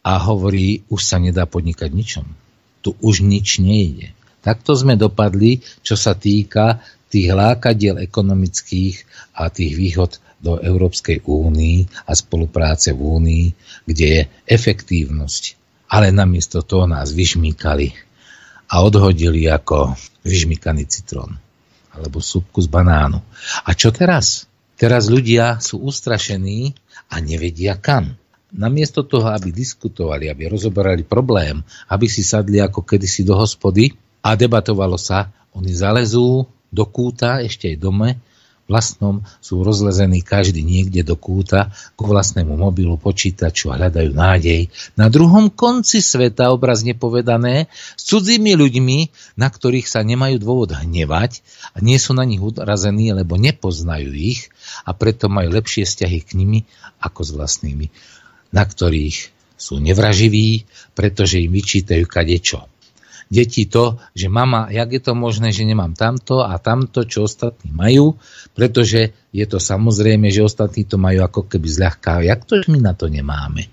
a hovorí, už sa nedá podnikať ničom. Tu už nič nejde. Takto sme dopadli, čo sa týka tých lákadiel ekonomických a tých výhod do Európskej únii a spolupráce v únii, kde je efektívnosť. Ale namiesto toho nás vyšmíkali a odhodili ako vyžmíkaný citrón alebo súpku z banánu. A čo teraz? Teraz ľudia sú ustrašení a nevedia kam. Namiesto toho, aby diskutovali, aby rozoberali problém, aby si sadli ako kedysi do hospody a debatovalo sa, oni zalezú do kúta, ešte aj dome, vlastnom sú rozlezení každý niekde do kúta ku vlastnému mobilu, počítaču a hľadajú nádej. Na druhom konci sveta, obrazne povedané, s cudzími ľuďmi, na ktorých sa nemajú dôvod hnevať a nie sú na nich urazení, lebo nepoznajú ich a preto majú lepšie vzťahy k nimi ako s vlastnými, na ktorých sú nevraživí, pretože im vyčítajú kadečo deti to, že mama, jak je to možné, že nemám tamto a tamto, čo ostatní majú, pretože je to samozrejme, že ostatní to majú ako keby zľahká. Jak to, že my na to nemáme?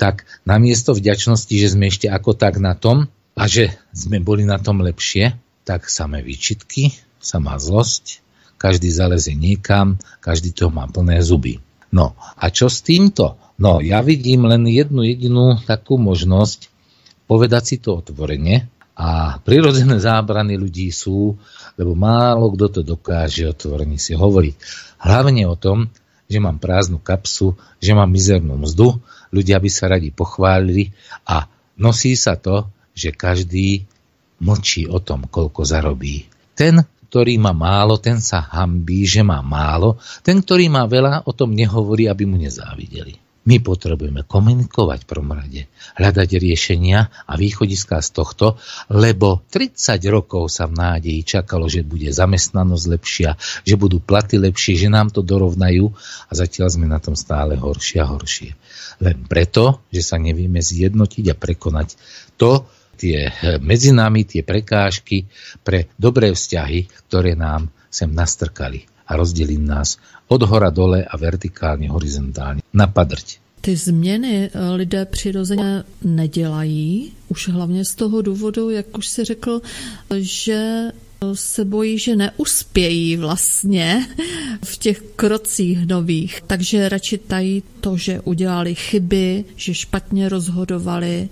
Tak namiesto vďačnosti, že sme ešte ako tak na tom a že sme boli na tom lepšie, tak samé výčitky, samá zlosť, každý zaleze niekam, každý to má plné zuby. No a čo s týmto? No ja vidím len jednu jedinú takú možnosť povedať si to otvorene a prirodzené zábrany ľudí sú, lebo málo kto to dokáže otvorene si hovoriť. Hlavne o tom, že mám prázdnu kapsu, že mám mizernú mzdu, ľudia by sa radi pochválili a nosí sa to, že každý mlčí o tom, koľko zarobí. Ten, ktorý má málo, ten sa hambí, že má málo. Ten, ktorý má veľa, o tom nehovorí, aby mu nezávideli. My potrebujeme komunikovať v prvom rade, hľadať riešenia a východiská z tohto, lebo 30 rokov sa v nádeji čakalo, že bude zamestnanosť lepšia, že budú platy lepšie, že nám to dorovnajú a zatiaľ sme na tom stále horšie a horšie. Len preto, že sa nevieme zjednotiť a prekonať to, tie medzi nami, tie prekážky pre dobré vzťahy, ktoré nám sem nastrkali a rozdelí nás od hora dole a vertikálně, horizontálně na padrť. Ty změny eh, lidé přirozeně nedělají, už hlavně z toho důvodu, jak už si řekl, že se bojí, že neuspějí vlastně v těch krocích nových. Takže radši tají to, že udělali chyby, že špatně rozhodovali,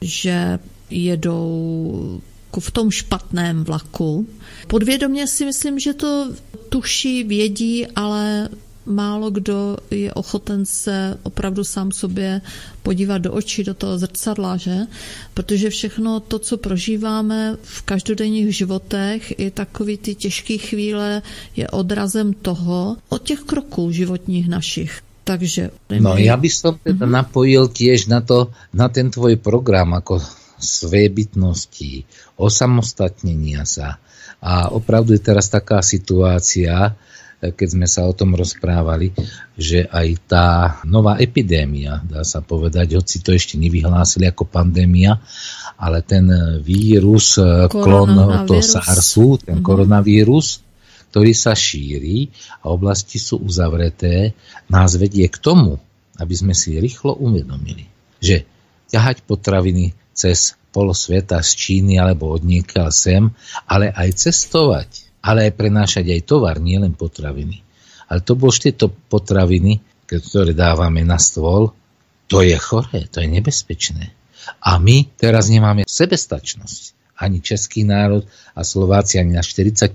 že jedou v tom špatném vlaku. Podvědomě si myslím, že to tuší, vědí, ale málo kdo je ochoten se opravdu sám sobě podívat do očí, do toho zrcadla, že? Protože všechno to, co prožíváme v každodenních životech, i takový ty těžké chvíle, je odrazem toho, od těch kroků životních našich. Takže... No ja by som teda mm-hmm. napojil tiež na to, na ten tvoj program ako bytnosti, osamostatnenia sa. A opravdu je teraz taká situácia, keď sme sa o tom rozprávali, že aj tá nová epidémia, dá sa povedať, hoci to ešte nevyhlásili ako pandémia, ale ten vírus, klon to SARSu, ten mm-hmm. koronavírus, ktorý sa šíri a oblasti sú uzavreté, nás vedie k tomu, aby sme si rýchlo uvedomili, že ťahať potraviny cez polo sveta z Číny alebo od niekiaľ sem, ale aj cestovať, ale aj prenášať aj tovar, nielen potraviny. Ale to bolo tieto potraviny, ktoré dávame na stôl, to je choré, to je nebezpečné. A my teraz nemáme sebestačnosť ani český národ a Slováci ani na 40%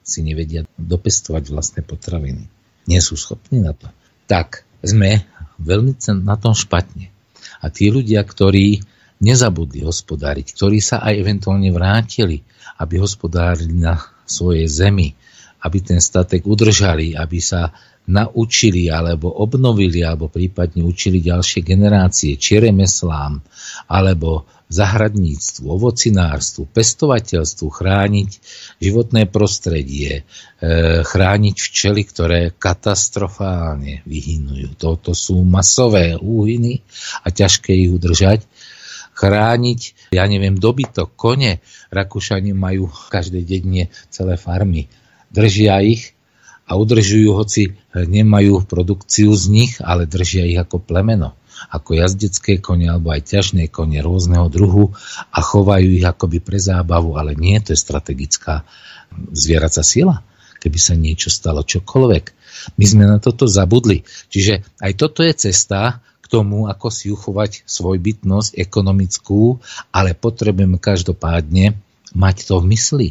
si nevedia dopestovať vlastné potraviny. Nie sú schopní na to. Tak sme veľmi na tom špatne. A tí ľudia, ktorí nezabudli hospodáriť, ktorí sa aj eventuálne vrátili, aby hospodárili na svojej zemi, aby ten statek udržali, aby sa naučili alebo obnovili alebo prípadne učili ďalšie generácie či remeslám alebo zahradníctvu, ovocinárstvu, pestovateľstvu, chrániť životné prostredie, e, chrániť včely, ktoré katastrofálne vyhynujú. Toto sú masové úhyny a ťažké ich udržať. Chrániť, ja neviem, dobytok, kone. Rakúšani majú v každej dedine celé farmy. Držia ich a udržujú, hoci nemajú produkciu z nich, ale držia ich ako plemeno ako jazdecké kone alebo aj ťažné kone rôzneho druhu a chovajú ich akoby pre zábavu, ale nie, to je strategická zvieracia sila, keby sa niečo stalo, čokoľvek. My sme na toto zabudli. Čiže aj toto je cesta tomu, ako si uchovať svojbytnosť ekonomickú, ale potrebujeme každopádne mať to v mysli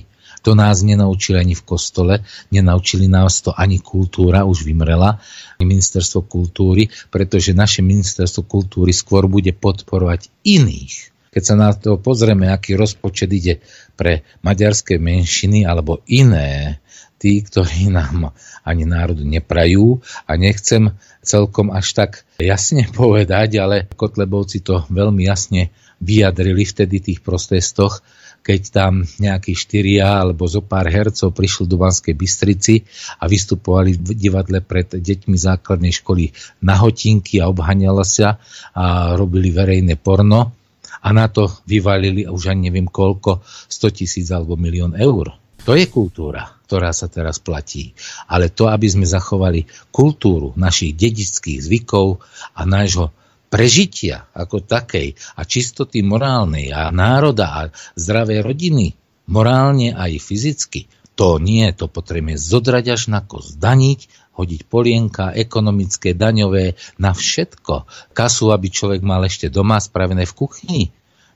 to nás nenaučili ani v kostole, nenaučili nás to ani kultúra, už vymrela, ministerstvo kultúry, pretože naše ministerstvo kultúry skôr bude podporovať iných. Keď sa na to pozrieme, aký rozpočet ide pre maďarské menšiny alebo iné, tí, ktorí nám ani národu neprajú a nechcem celkom až tak jasne povedať, ale Kotlebovci to veľmi jasne vyjadrili vtedy tých protestoch, keď tam nejakí štyria alebo zo pár hercov prišli do Banskej Bystrici a vystupovali v divadle pred deťmi základnej školy na hotinky a obhaňala sa a robili verejné porno a na to vyvalili už ani neviem koľko, 100 tisíc alebo milión eur. To je kultúra, ktorá sa teraz platí. Ale to, aby sme zachovali kultúru našich dedických zvykov a nášho prežitia ako takej a čistoty morálnej a národa a zdravej rodiny, morálne aj fyzicky, to nie, to potrebujeme zodrať až na kos, daniť, hodiť polienka, ekonomické, daňové, na všetko. Kasu, aby človek mal ešte doma spravené v kuchyni,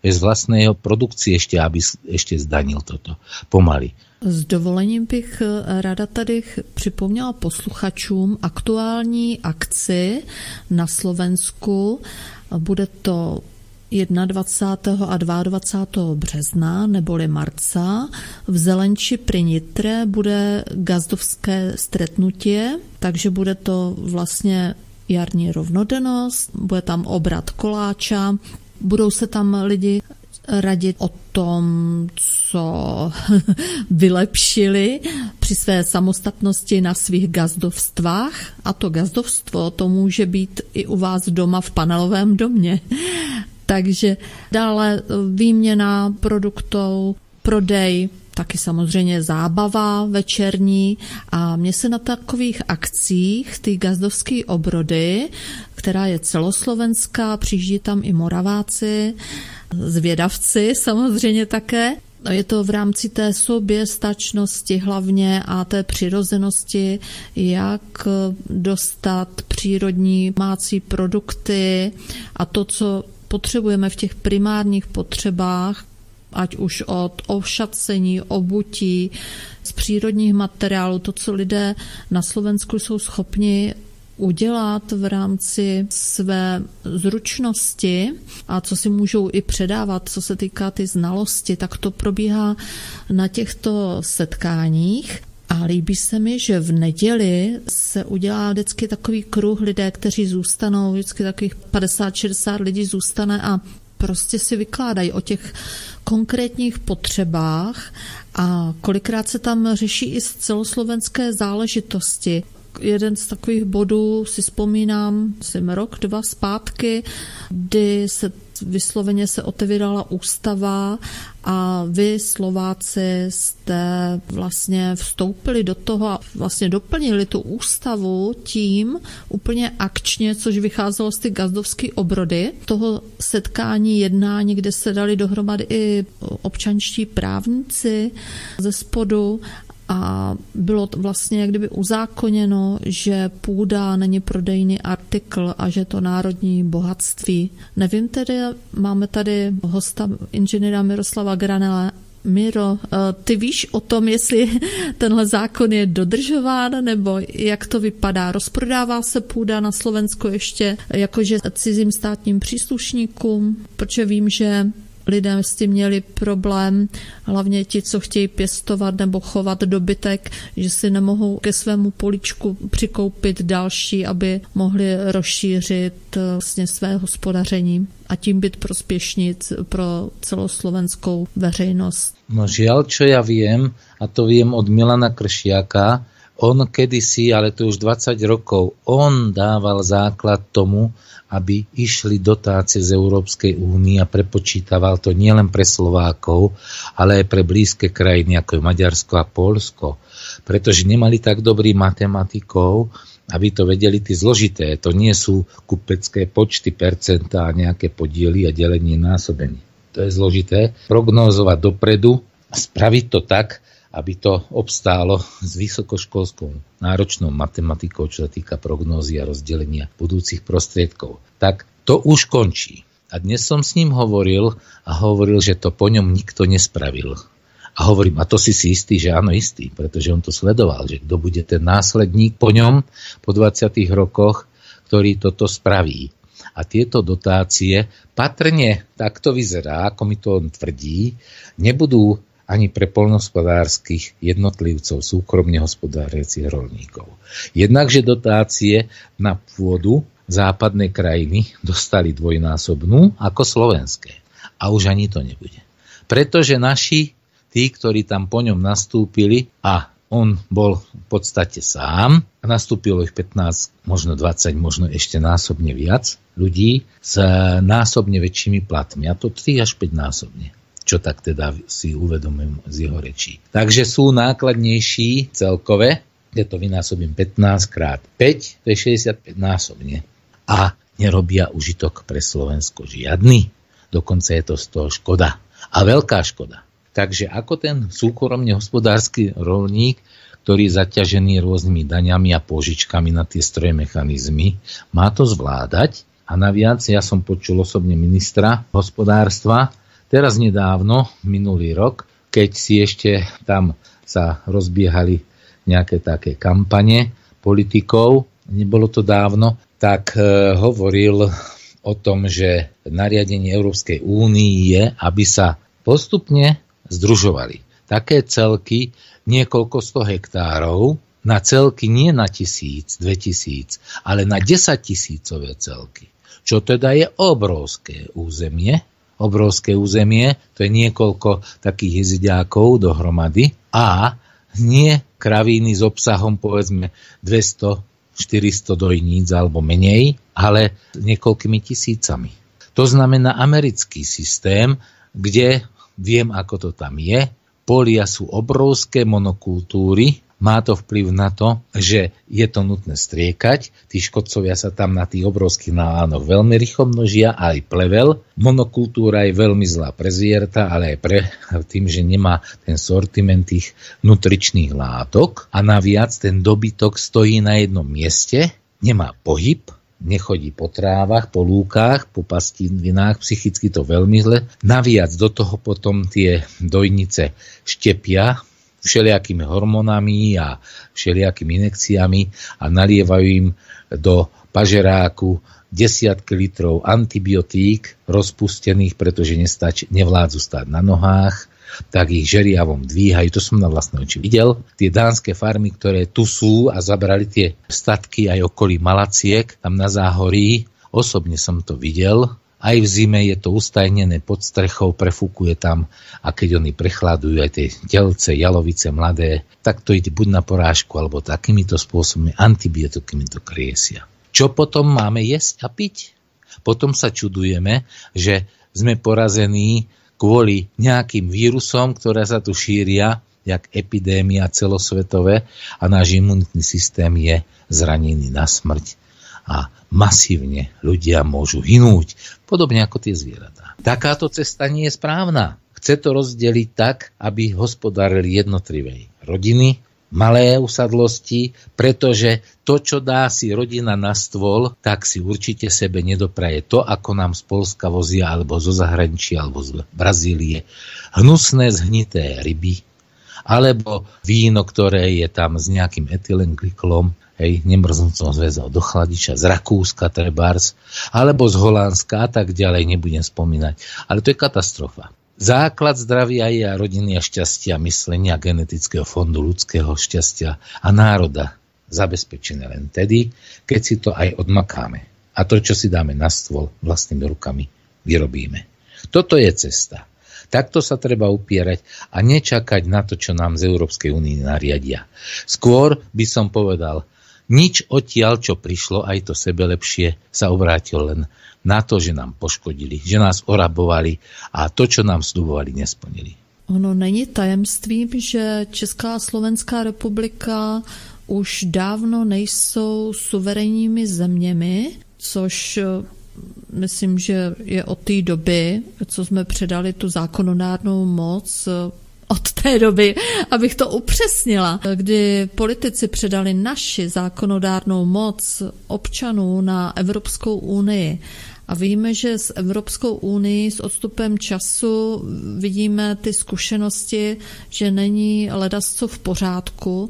z vlastnej produkcie ešte, aby ešte zdanil toto. Pomaly. S dovolením bych eh, ráda tady připomněla posluchačům aktuální akci na Slovensku. Bude to 21. a 22. března neboli marca v Zelenči pri Nitre bude gazdovské stretnutie, takže bude to vlastně jarní rovnodennost, bude tam obrat koláča, budou se tam lidi radit o tom, co vylepšili při své samostatnosti na svých gazdovstvách. A to gazdovstvo to může být i u vás doma v panelovém domě. Takže dále výměna produktů, prodej, taky samozřejmě zábava večerní a mně se na takových akcích, ty gazdovské obrody, která je celoslovenská, přijíždí tam i Moraváci, zvědavci samozřejmě také. Je to v rámci té soběstačnosti hlavně a té přirozenosti, jak dostat přírodní mácí produkty a to, co potřebujeme v těch primárních potřebách, ať už od ovšacení, obutí, z přírodních materiálů, to, co lidé na Slovensku jsou schopni udělat v rámci své zručnosti a co si můžou i předávat, co se týká ty znalosti, tak to probíhá na těchto setkáních. A líbí se mi, že v neděli se udělá vždycky takový kruh lidé, kteří zůstanou, vždycky takových 50-60 lidí zůstane a prostě si vykládají o těch konkrétních potřebách a kolikrát se tam řeší i z celoslovenské záležitosti jeden z takových bodů si vzpomínám, jsem rok, dva zpátky, kdy se vysloveně se otevírala ústava a vy Slováci jste vlastně vstoupili do toho a vlastně doplnili tu ústavu tím úplně akčně, což vycházelo z ty gazdovské obrody, toho setkání, jednání, kde se dali dohromady i občanští právníci ze spodu a bylo to vlastně jak kdyby uzákoněno, že půda není prodejný artikl a že to národní bohatství. Nevím tedy, máme tady hosta inženýra Miroslava Granela, Miro, eh, ty víš o tom, jestli tenhle zákon je dodržován, nebo jak to vypadá? Rozprodává se půda na Slovensku ještě jakože cizím státním příslušníkům? Protože vím, že lidé s tím měli problém, hlavně ti, co chtějí pěstovat nebo chovat dobytek, že si nemohou ke svému poličku přikoupit další, aby mohli rozšířit eh, vlastně své hospodaření a tím být prospěšní pro celoslovenskou veřejnost. No žiaľ, čo ja viem, a to viem od Milana Kršiaka, on kedysi, ale to už 20 rokov, on dával základ tomu, aby išli dotácie z Európskej únie a prepočítaval to nielen pre Slovákov, ale aj pre blízke krajiny, ako je Maďarsko a Polsko. Pretože nemali tak dobrý matematikov, aby to vedeli tí zložité. To nie sú kupecké počty, percentá, nejaké podiely a delenie násobení. To je zložité. Prognózovať dopredu, spraviť to tak, aby to obstálo s vysokoškolskou náročnou matematikou, čo sa týka prognózy a rozdelenia budúcich prostriedkov. Tak to už končí. A dnes som s ním hovoril a hovoril, že to po ňom nikto nespravil. A hovorím, a to si si istý, že áno istý, pretože on to sledoval, že kto bude ten následník po ňom po 20 rokoch, ktorý toto spraví. A tieto dotácie patrne, tak to vyzerá, ako mi to on tvrdí, nebudú ani pre polnospodárskych jednotlivcov, súkromne hospodáriacich rolníkov. Jednakže dotácie na pôdu západnej krajiny dostali dvojnásobnú ako slovenské. A už ani to nebude. Pretože naši, tí, ktorí tam po ňom nastúpili a on bol v podstate sám, nastúpilo ich 15, možno 20, možno ešte násobne viac ľudí s násobne väčšími platmi, a to 3 až 5 násobne čo tak teda si uvedomujem z jeho rečí. Takže sú nákladnejší celkové, keď to vynásobím 15 krát 5, to je 65 násobne. A nerobia užitok pre Slovensko žiadny. Dokonca je to z toho škoda. A veľká škoda. Takže ako ten súkromne hospodársky rolník, ktorý je zaťažený rôznymi daňami a požičkami na tie stroje mechanizmy, má to zvládať. A naviac ja som počul osobne ministra hospodárstva, Teraz nedávno, minulý rok, keď si ešte tam sa rozbiehali nejaké také kampane politikov, nebolo to dávno, tak e, hovoril o tom, že nariadenie Európskej únii je, aby sa postupne združovali také celky niekoľko sto hektárov na celky nie na tisíc, dve tisíc, ale na desať tisícové celky. Čo teda je obrovské územie, obrovské územie, to je niekoľko takých jezidiákov dohromady a nie kravíny s obsahom povedzme 200 400 dojníc alebo menej, ale niekoľkými tisícami. To znamená americký systém, kde viem, ako to tam je, polia sú obrovské monokultúry, má to vplyv na to, že je to nutné striekať, tí škodcovia sa tam na tých obrovských nálánoch veľmi rýchlo množia, aj plevel. Monokultúra je veľmi zlá pre zvieratá, ale aj pre tým, že nemá ten sortiment tých nutričných látok a naviac ten dobytok stojí na jednom mieste, nemá pohyb, nechodí po trávach, po lúkach, po pastinvinách, psychicky to veľmi zle. Naviac do toho potom tie dojnice štepia, všelijakými hormonami a všelijakými inekciami a nalievajú im do pažeráku desiatky litrov antibiotík rozpustených, pretože nestač, nevládzu stáť na nohách, tak ich žeriavom dvíhajú. To som na vlastné oči videl. Tie dánske farmy, ktoré tu sú a zabrali tie statky aj okolí Malaciek, tam na záhorí, osobne som to videl, aj v zime je to ustajnené pod strechou, prefúkuje tam a keď oni prechladujú aj tie telce, jalovice mladé, tak to ide buď na porážku, alebo takýmito spôsobmi antibiotikami to kriesia. Čo potom máme jesť a piť? Potom sa čudujeme, že sme porazení kvôli nejakým vírusom, ktoré sa tu šíria, jak epidémia celosvetové a náš imunitný systém je zranený na smrť a masívne ľudia môžu hynúť, podobne ako tie zvieratá. Takáto cesta nie je správna. Chce to rozdeliť tak, aby hospodárili jednotlivej rodiny, malé usadlosti, pretože to, čo dá si rodina na stôl, tak si určite sebe nedopraje to, ako nám z Polska vozia, alebo zo zahraničia, alebo z Brazílie. Hnusné zhnité ryby, alebo víno, ktoré je tam s nejakým etylenglykolom, hej, nemrznúcom zväzol do chladiča, z Rakúska trebárs, alebo z Holandska a tak ďalej, nebudem spomínať. Ale to je katastrofa. Základ zdravia je a rodiny a šťastia, myslenia genetického fondu ľudského šťastia a národa zabezpečené len tedy, keď si to aj odmakáme. A to, čo si dáme na stôl, vlastnými rukami vyrobíme. Toto je cesta. Takto sa treba upierať a nečakať na to, čo nám z Európskej únie nariadia. Skôr by som povedal, nič odtiaľ, čo prišlo, aj to sebe lepšie, sa obrátil len na to, že nám poškodili, že nás orabovali a to, čo nám slubovali, nesplnili. Ono není tajemstvím, že Česká a Slovenská republika už dávno nejsou suverénními zeměmi, což eh, myslím, že je od té doby, co jsme předali tu zákonodárnou moc eh, od té doby, abych to upřesnila, kdy politici předali naši zákonodárnou moc občanů na Evropskou unii. A víme, že s Evropskou unii s odstupem času vidíme ty zkušenosti, že není ledasco v pořádku.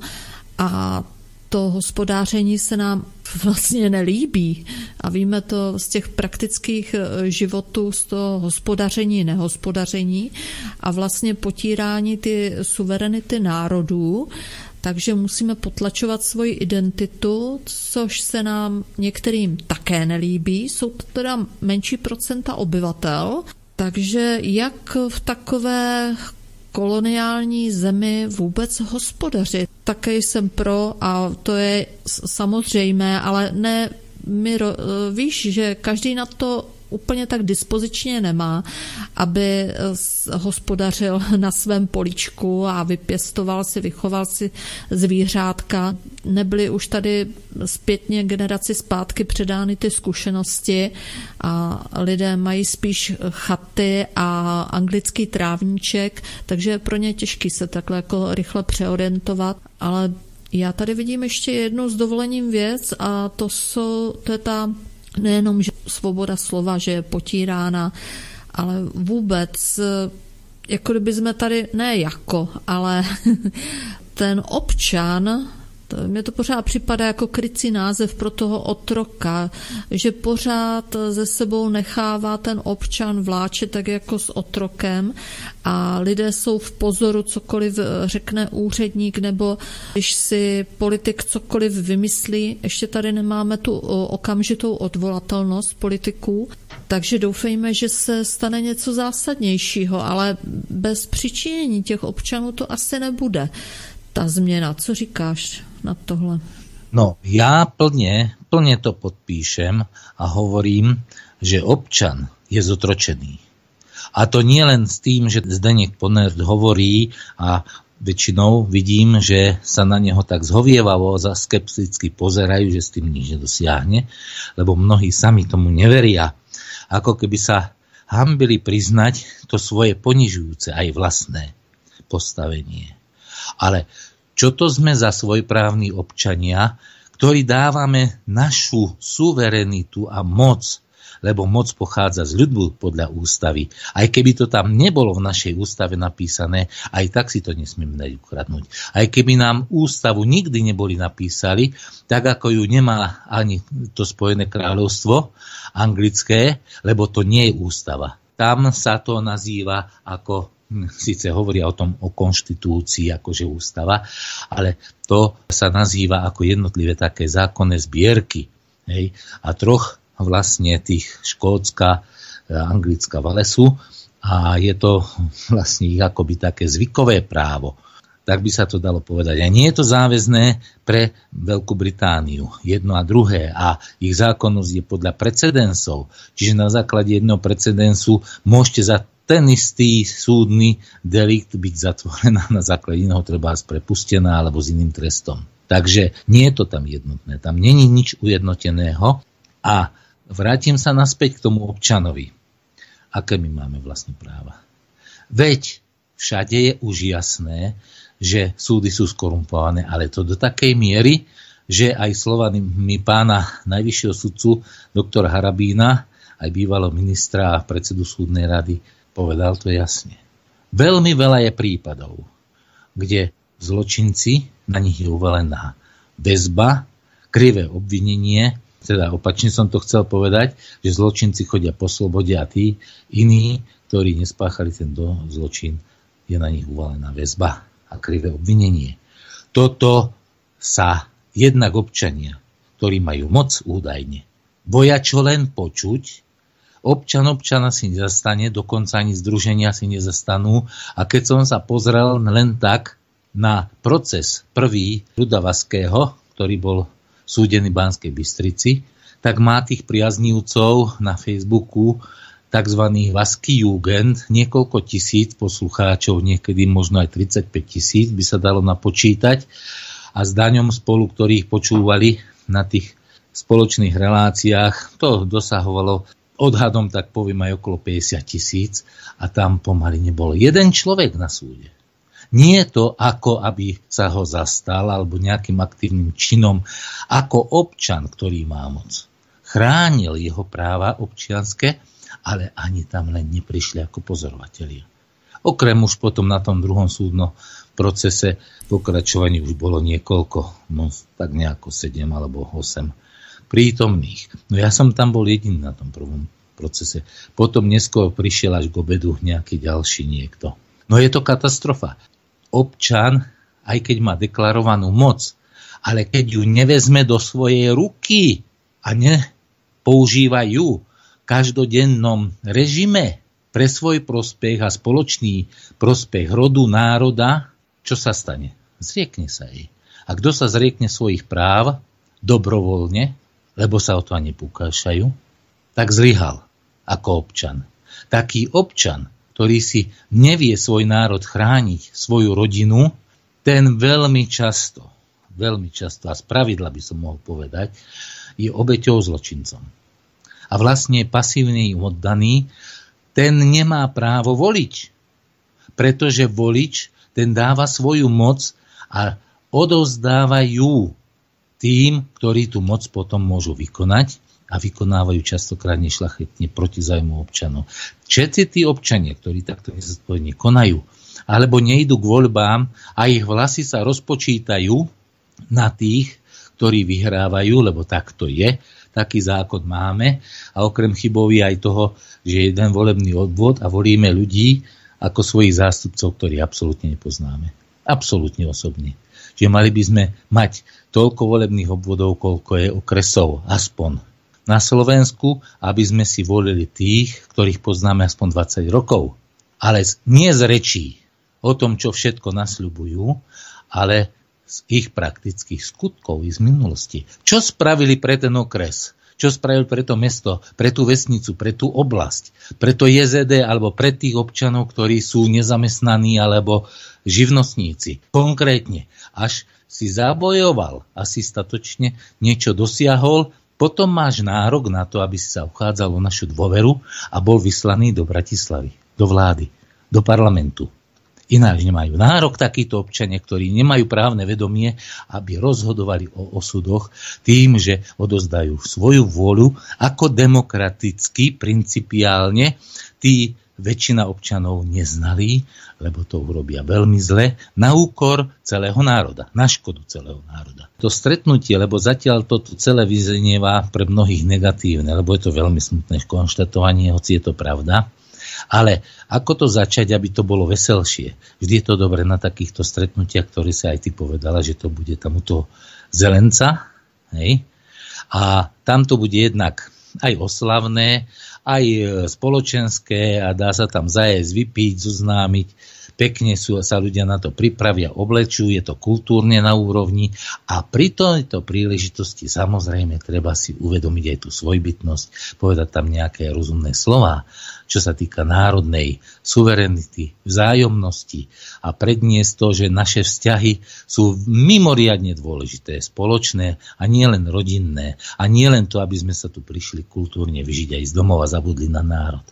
A to hospodáření se nám vlastně nelíbí. A víme to z těch praktických eh, životů, z toho hospodaření, nehospodaření a vlastně potírání ty suverenity národů, takže musíme potlačovat svoji identitu, což se nám některým také nelíbí. Jsou to teda menší procenta obyvatel, takže jak v takové koloniální zemi vůbec hospodařit. Také jsem pro a to je samozřejmé, ale ne, my, víš, že každý na to úplně tak dispozičně nemá, aby eh, hospodařil na svém poličku a vypěstoval si, vychoval si zvířátka. Nebyly už tady zpětně generaci zpátky předány ty zkušenosti a lidé mají spíš chaty a anglický trávníček, takže je pro ně těžký se takhle jako rychle přeorientovat, ale já tady vidím ještě jednu s dovolením věc a to, jsou, to je ta nejenom, že svoboda slova, že je potírána, ale vůbec, jako kdyby jsme tady, ne jako, ale ten občan mně to pořád připadá jako krycí název pro toho otroka, že pořád ze sebou nechává ten občan vláčet tak jako s otrokem a lidé jsou v pozoru, cokoliv řekne úředník nebo když si politik cokoliv vymyslí, ještě tady nemáme tu okamžitou odvolatelnost politiků, takže doufejme, že se stane něco zásadnějšího, ale bez přičinění těch občanů to asi nebude ta změna. Co říkáš? Na tohle? No, ja plne, plne to podpíšem a hovorím, že občan je zotročený. A to nie len s tým, že Zdeněk Ponert hovorí a väčšinou vidím, že sa na neho tak zhovievavo a skepticky pozerajú, že s tým nič nedosiahne, lebo mnohí sami tomu neveria. Ako keby sa hambili priznať to svoje ponižujúce aj vlastné postavenie. Ale čo to sme za svojprávni občania, ktorí dávame našu suverenitu a moc, lebo moc pochádza z ľudbu podľa ústavy. Aj keby to tam nebolo v našej ústave napísané, aj tak si to nesmieme dať ukradnúť. Aj keby nám ústavu nikdy neboli napísali, tak ako ju nemá ani to Spojené kráľovstvo anglické, lebo to nie je ústava. Tam sa to nazýva ako síce hovoria o tom, o konštitúcii, akože ústava, ale to sa nazýva ako jednotlivé také zákonné zbierky. Hej? A troch vlastne tých Škótska, Anglická, Valesu a je to vlastne ich akoby také zvykové právo. tak by sa to dalo povedať. A nie je to záväzné pre Veľkú Britániu. Jedno a druhé. A ich zákonnosť je podľa precedensov. Čiže na základe jedného precedensu môžete za ten istý súdny delikt byť zatvorená na základe iného treba prepustená alebo s iným trestom. Takže nie je to tam jednotné. Tam není nič ujednoteného. A vrátim sa naspäť k tomu občanovi. Aké my máme vlastne práva? Veď všade je už jasné, že súdy sú skorumpované, ale to do takej miery, že aj slovami pána najvyššieho sudcu doktora Harabína, aj bývalého ministra a predsedu súdnej rady, povedal to jasne. Veľmi veľa je prípadov, kde zločinci, na nich je uvalená väzba, krivé obvinenie, teda opačne som to chcel povedať, že zločinci chodia po slobode a tí iní, ktorí nespáchali ten zločin, je na nich uvalená väzba a krivé obvinenie. Toto sa jednak občania, ktorí majú moc údajne, boja čo len počuť, občan občana si nezastane, dokonca ani združenia si nezastanú. A keď som sa pozrel len tak na proces prvý Rudavaského, ktorý bol súdený v Banskej Bystrici, tak má tých priaznívcov na Facebooku tzv. Vasky Jugend, niekoľko tisíc poslucháčov, niekedy možno aj 35 tisíc by sa dalo napočítať a s daňom spolu, ktorých počúvali na tých spoločných reláciách, to dosahovalo odhadom, tak poviem aj okolo 50 tisíc a tam pomaly nebol jeden človek na súde. Nie je to ako, aby sa ho zastal alebo nejakým aktívnym činom, ako občan, ktorý má moc. Chránil jeho práva občianske ale ani tam len neprišli ako pozorovatelia. Okrem už potom na tom druhom súdnom procese pokračovaní už bolo niekoľko, no tak nejako 7 alebo 8 prítomných. No ja som tam bol jediný na tom prvom procese. Potom neskôr prišiel až k obedu nejaký ďalší niekto. No je to katastrofa. Občan, aj keď má deklarovanú moc, ale keď ju nevezme do svojej ruky a nepoužíva ju, každodennom režime pre svoj prospech a spoločný prospech rodu, národa, čo sa stane? Zriekne sa jej. A kto sa zriekne svojich práv dobrovoľne, lebo sa o to ani púkašajú, tak zlyhal ako občan. Taký občan, ktorý si nevie svoj národ chrániť, svoju rodinu, ten veľmi často, veľmi často, a spravidla by som mohol povedať, je obeťou zločincom a vlastne pasívny oddaný, ten nemá právo voliť. Pretože volič, ten dáva svoju moc a odovzdáva ju tým, ktorí tú moc potom môžu vykonať a vykonávajú častokrát nešlachetne proti zájmu občanov. Všetci tí občania, ktorí takto nezodpovedne konajú, alebo nejdu k voľbám a ich vlasy sa rozpočítajú na tých, ktorí vyhrávajú, lebo tak to je, taký zákon máme a okrem chybov je aj toho, že je jeden volebný odvod a volíme ľudí ako svojich zástupcov, ktorí absolútne nepoznáme. Absolútne osobne. Čiže mali by sme mať toľko volebných obvodov, koľko je okresov, aspoň na Slovensku, aby sme si volili tých, ktorých poznáme aspoň 20 rokov. Ale nie z rečí o tom, čo všetko nasľubujú, ale z ich praktických skutkov z minulosti. Čo spravili pre ten okres? Čo spravili pre to mesto, pre tú vesnicu, pre tú oblasť, pre to JZD alebo pre tých občanov, ktorí sú nezamestnaní alebo živnostníci. Konkrétne, až si zabojoval a si statočne niečo dosiahol, potom máš nárok na to, aby si sa uchádzal o našu dôveru a bol vyslaný do Bratislavy, do vlády, do parlamentu. Ináč nemajú nárok takíto občania, ktorí nemajú právne vedomie, aby rozhodovali o osudoch tým, že odozdajú svoju vôľu ako demokraticky, principiálne, tí väčšina občanov neznali, lebo to urobia veľmi zle, na úkor celého národa, na škodu celého národa. To stretnutie, lebo zatiaľ toto celé vyzenieva pre mnohých negatívne, lebo je to veľmi smutné konštatovanie, hoci je to pravda, ale ako to začať, aby to bolo veselšie? Vždy je to dobre na takýchto stretnutiach, ktoré sa aj ty povedala, že to bude tam u toho zelenca. Hej? A tam to bude jednak aj oslavné, aj e, spoločenské a dá sa tam zajesť, vypiť, zoznámiť pekne sú, sa ľudia na to pripravia, oblečujú, je to kultúrne na úrovni a pri tejto príležitosti samozrejme treba si uvedomiť aj tú svojbytnosť, povedať tam nejaké rozumné slova, čo sa týka národnej suverenity, vzájomnosti a predniesť to, že naše vzťahy sú mimoriadne dôležité, spoločné a nie len rodinné a nie len to, aby sme sa tu prišli kultúrne vyžiť aj z domova zabudli na národ.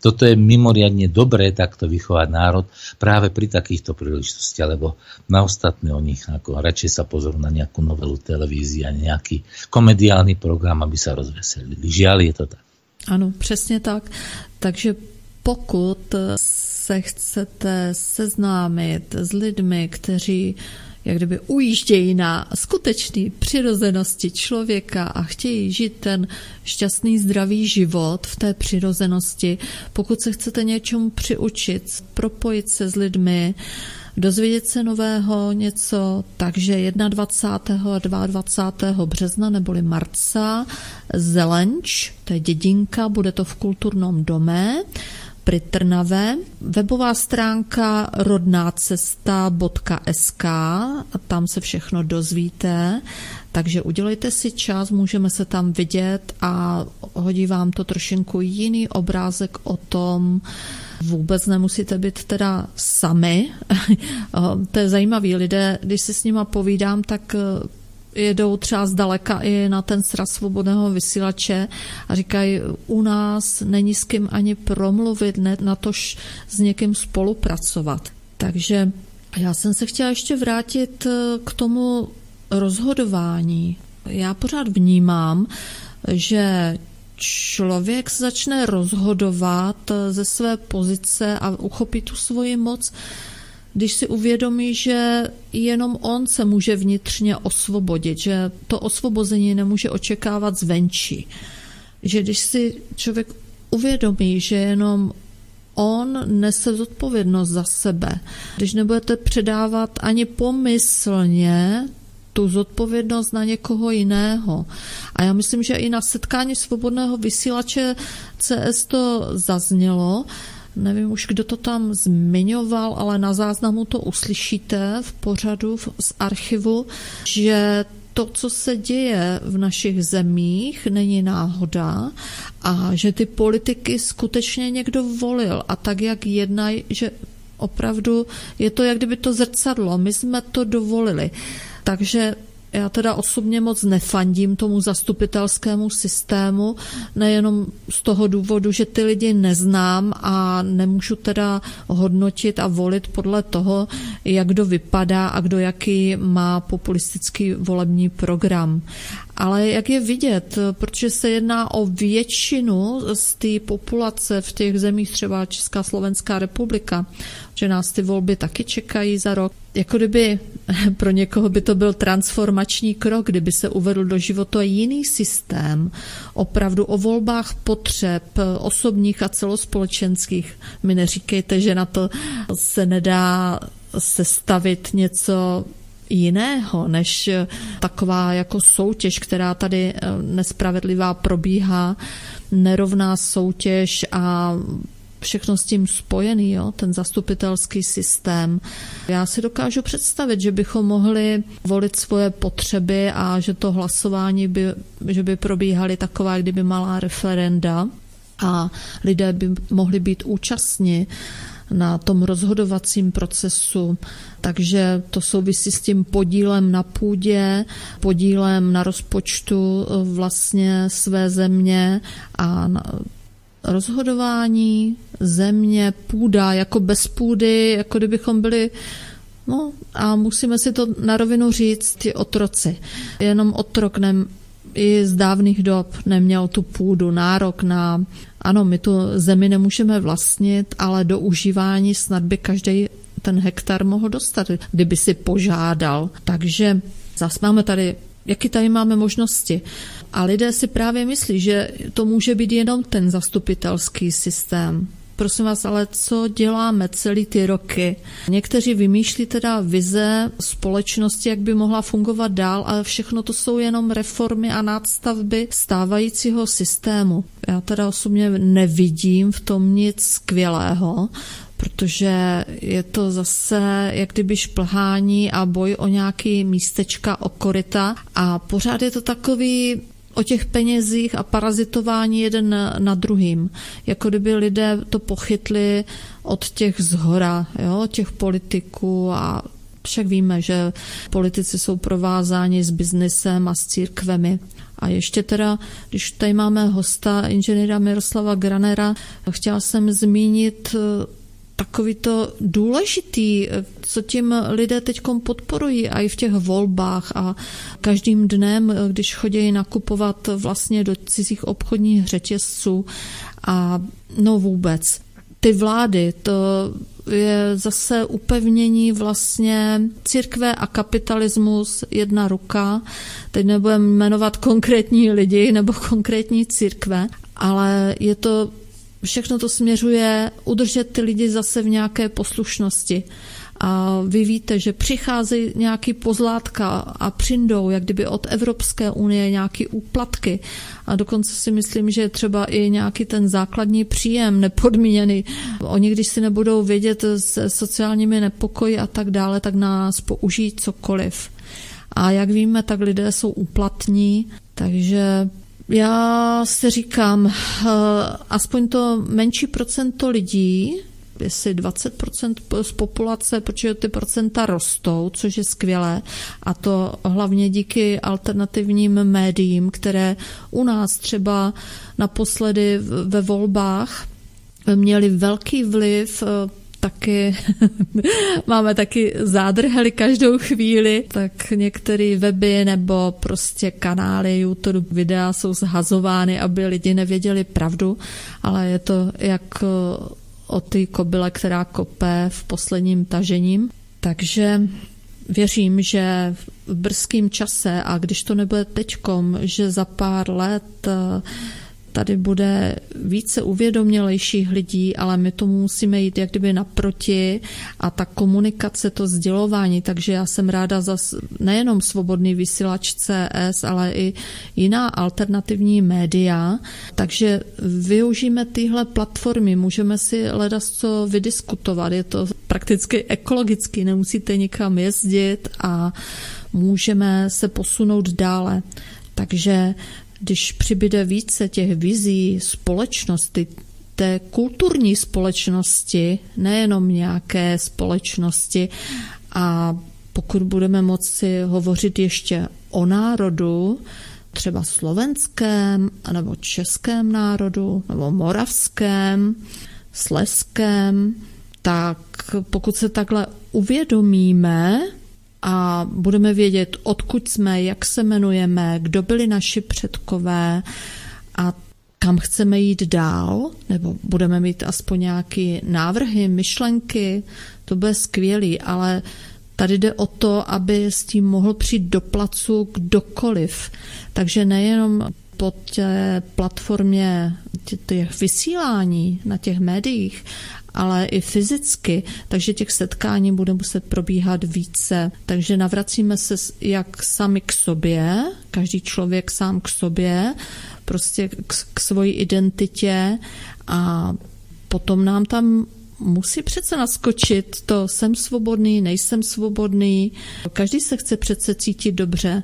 Toto je mimoriadne dobré takto vychovať národ práve pri takýchto príležitostiach, lebo na ostatné o nich ako radšej sa pozorú na nejakú novelu televízie nejaký komediálny program, aby sa rozveselili. Žiaľ je to tak. Ano, přesně tak. Takže pokud se chcete seznámit s lidmi, kteří jak kdyby ujíždějí na skutečné přirozenosti člověka a chtějí žít ten šťastný, zdravý život v té přirozenosti. Pokud se chcete něčemu přiučit, propojit se s lidmi, dozvědět se nového něco, takže 21. a 22. března neboli marca Zelenč, to je dědinka, bude to v kulturnom dome pri Trnave. Webová stránka rodnácesta.sk tam se všechno dozvíte. Takže udělejte si čas, můžeme se tam vidět a hodí vám to trošinku jiný obrázek o tom, Vůbec nemusíte být teda sami. to je zajímavý. Lidé, když si s nima povídám, tak jedou třeba zdaleka i na ten sraz svobodného vysílače a říkají, u nás není s kým ani promluvit, ne na tož s někým spolupracovat. Takže já jsem se chtěla ještě vrátit eh, k tomu rozhodování. Já pořád vnímám, že člověk začne rozhodovat eh, ze své pozice a uchopí tu svoji moc když si uvědomí, že jenom on se může vnitřně osvobodit, že to osvobození nemůže očekávat zvenčí. Že když si člověk uvědomí, že jenom on nese zodpovědnost za sebe. Když nebudete předávat ani pomyslně tu zodpovědnost na někoho jiného. A já myslím, že i na setkání svobodného vysílače CS to zaznělo, nevím už, kdo to tam zmiňoval, ale na záznamu to uslyšíte v pořadu z archivu, že to, co se děje v našich zemích, není náhoda a že ty politiky skutečně někdo volil a tak, jak jednají, že opravdu je to, jak kdyby to zrcadlo. My jsme to dovolili. Takže já teda osobně moc nefandím tomu zastupitelskému systému, nejenom z toho důvodu, že ty lidi neznám a nemůžu teda hodnotit a volit podle toho, jak kdo vypadá a kdo jaký má populistický volební program. Ale jak je vidět, protože se jedná o většinu z té populace v těch zemích, třeba Česká Slovenská republika, že nás ty volby taky čekají za rok. Jako kdyby pro někoho by to byl transformační krok, kdyby se uvedl do života jiný systém, opravdu o volbách potřeb osobních a celospolečenských. Mi neříkejte, že na to se nedá sestavit něco jiného, než taková jako soutěž, která tady eh, nespravedlivá probíhá, nerovná soutěž a všechno s tím spojený, jo, ten zastupitelský systém. Já si dokážu představit, že bychom mohli volit svoje potřeby a že to hlasování by, že by probíhaly taková, kdyby malá referenda a lidé by mohli být účastní na tom rozhodovacím procesu. Takže to souvisí s tím podílem na půdě, podílem na rozpočtu vlastně své země a rozhodování, země, půda, jako bez půdy, jako kdybychom byli No a musíme si to na rovinu říct, ty otroci. Jenom otrok nem, i z dávných dob neměl tu půdu, nárok na, ano, my tu zemi nemůžeme vlastnit, ale do užívání snad by každý ten hektar mohl dostat, kdyby si požádal. Takže zase máme tady Jaký tady máme možnosti? A lidé si právě myslí, že to může být jenom ten zastupitelský systém. prosím vás, ale co děláme celý ty roky? Někteří vymýšlí teda vize společnosti, jak by mohla fungovat dál, ale všechno to jsou jenom reformy a nástavby stávajícího systému. Já teda osobně nevidím v tom nic skvělého, protože je to zase jak kdyby šplhání a boj o nějaký místečka, o a pořád je to takový o těch penězích a parazitování jeden na druhým. Jako kdyby lidé to pochytli od těch zhora, jo, těch politiků a však víme, že politici jsou provázáni s biznesem a s církvemi. A ještě teda, když tady máme hosta, inženýra Miroslava Granera, chtěla jsem zmínit takový to důležitý, co tím lidé teď podporují a i v těch volbách a každým dnem, když chodí nakupovat vlastně do cizích obchodních řetězců a no vůbec. Ty vlády, to je zase upevnění vlastně církve a kapitalismus jedna ruka. Teď nebudeme jmenovat konkrétní lidi nebo konkrétní církve, ale je to všechno to směřuje udržet ty lidi zase v nějaké poslušnosti. A vy víte, že přicházejí nějaký pozlátka a přijdou, jak kdyby od Evropské unie nějaký úplatky. A dokonce si myslím, že třeba i nějaký ten základní příjem nepodmíněný. Oni, když si nebudou vědět s sociálními nepokoji a tak dále, tak nás použijí cokoliv. A jak víme, tak lidé jsou úplatní, takže já si říkám, eh, aspoň to menší procento lidí, jestli 20% z populace, protože ty procenta rostou, což je skvělé, a to hlavně díky alternativním médiím, které u nás třeba naposledy ve volbách měli velký vliv eh, taky máme taky zádrhely každou chvíli, tak některé weby nebo prostě kanály YouTube videa jsou zhazovány, aby lidi nevěděli pravdu, ale je to jak eh, o ty kobyle, která kope v posledním tažením. Takže věřím, že v brzkém čase a když to nebude teďkom, že za pár let eh, tady bude více uvědomělejších lidí, ale my tomu musíme jít jak kdyby naproti a ta komunikace, to sdělování, takže já jsem ráda za nejenom svobodný vysílač CS, ale i jiná alternativní média, takže využijeme tyhle platformy, můžeme si ledas co vydiskutovat, je to prakticky ekologicky, nemusíte nikam jezdit a můžeme se posunout dále. Takže když přibyde více těch vizí společnosti, té kulturní společnosti, nejenom nějaké společnosti a pokud budeme moci hovořit ještě o národu, třeba slovenském, nebo českém národu, nebo moravském, sleském, tak pokud se takhle uvědomíme, a budeme vědět, odkud jsme, jak se jmenujeme, kdo byli naši předkové a kam chceme jít dál, nebo budeme mít aspoň nějaké návrhy, myšlenky, to bude skvělý, ale tady jde o to, aby s tím mohl přijít do placu kdokoliv. Takže nejenom po té platformě těch vysílání na těch médiích, ale i fyzicky, takže těch setkání bude muset probíhat více. Takže navracíme se jak sami k sobě, každý člověk sám k sobě, prostě k, k svoji identitě a potom nám tam musí přece naskočit to jsem svobodný, nejsem svobodný. Každý se chce přece cítit dobře.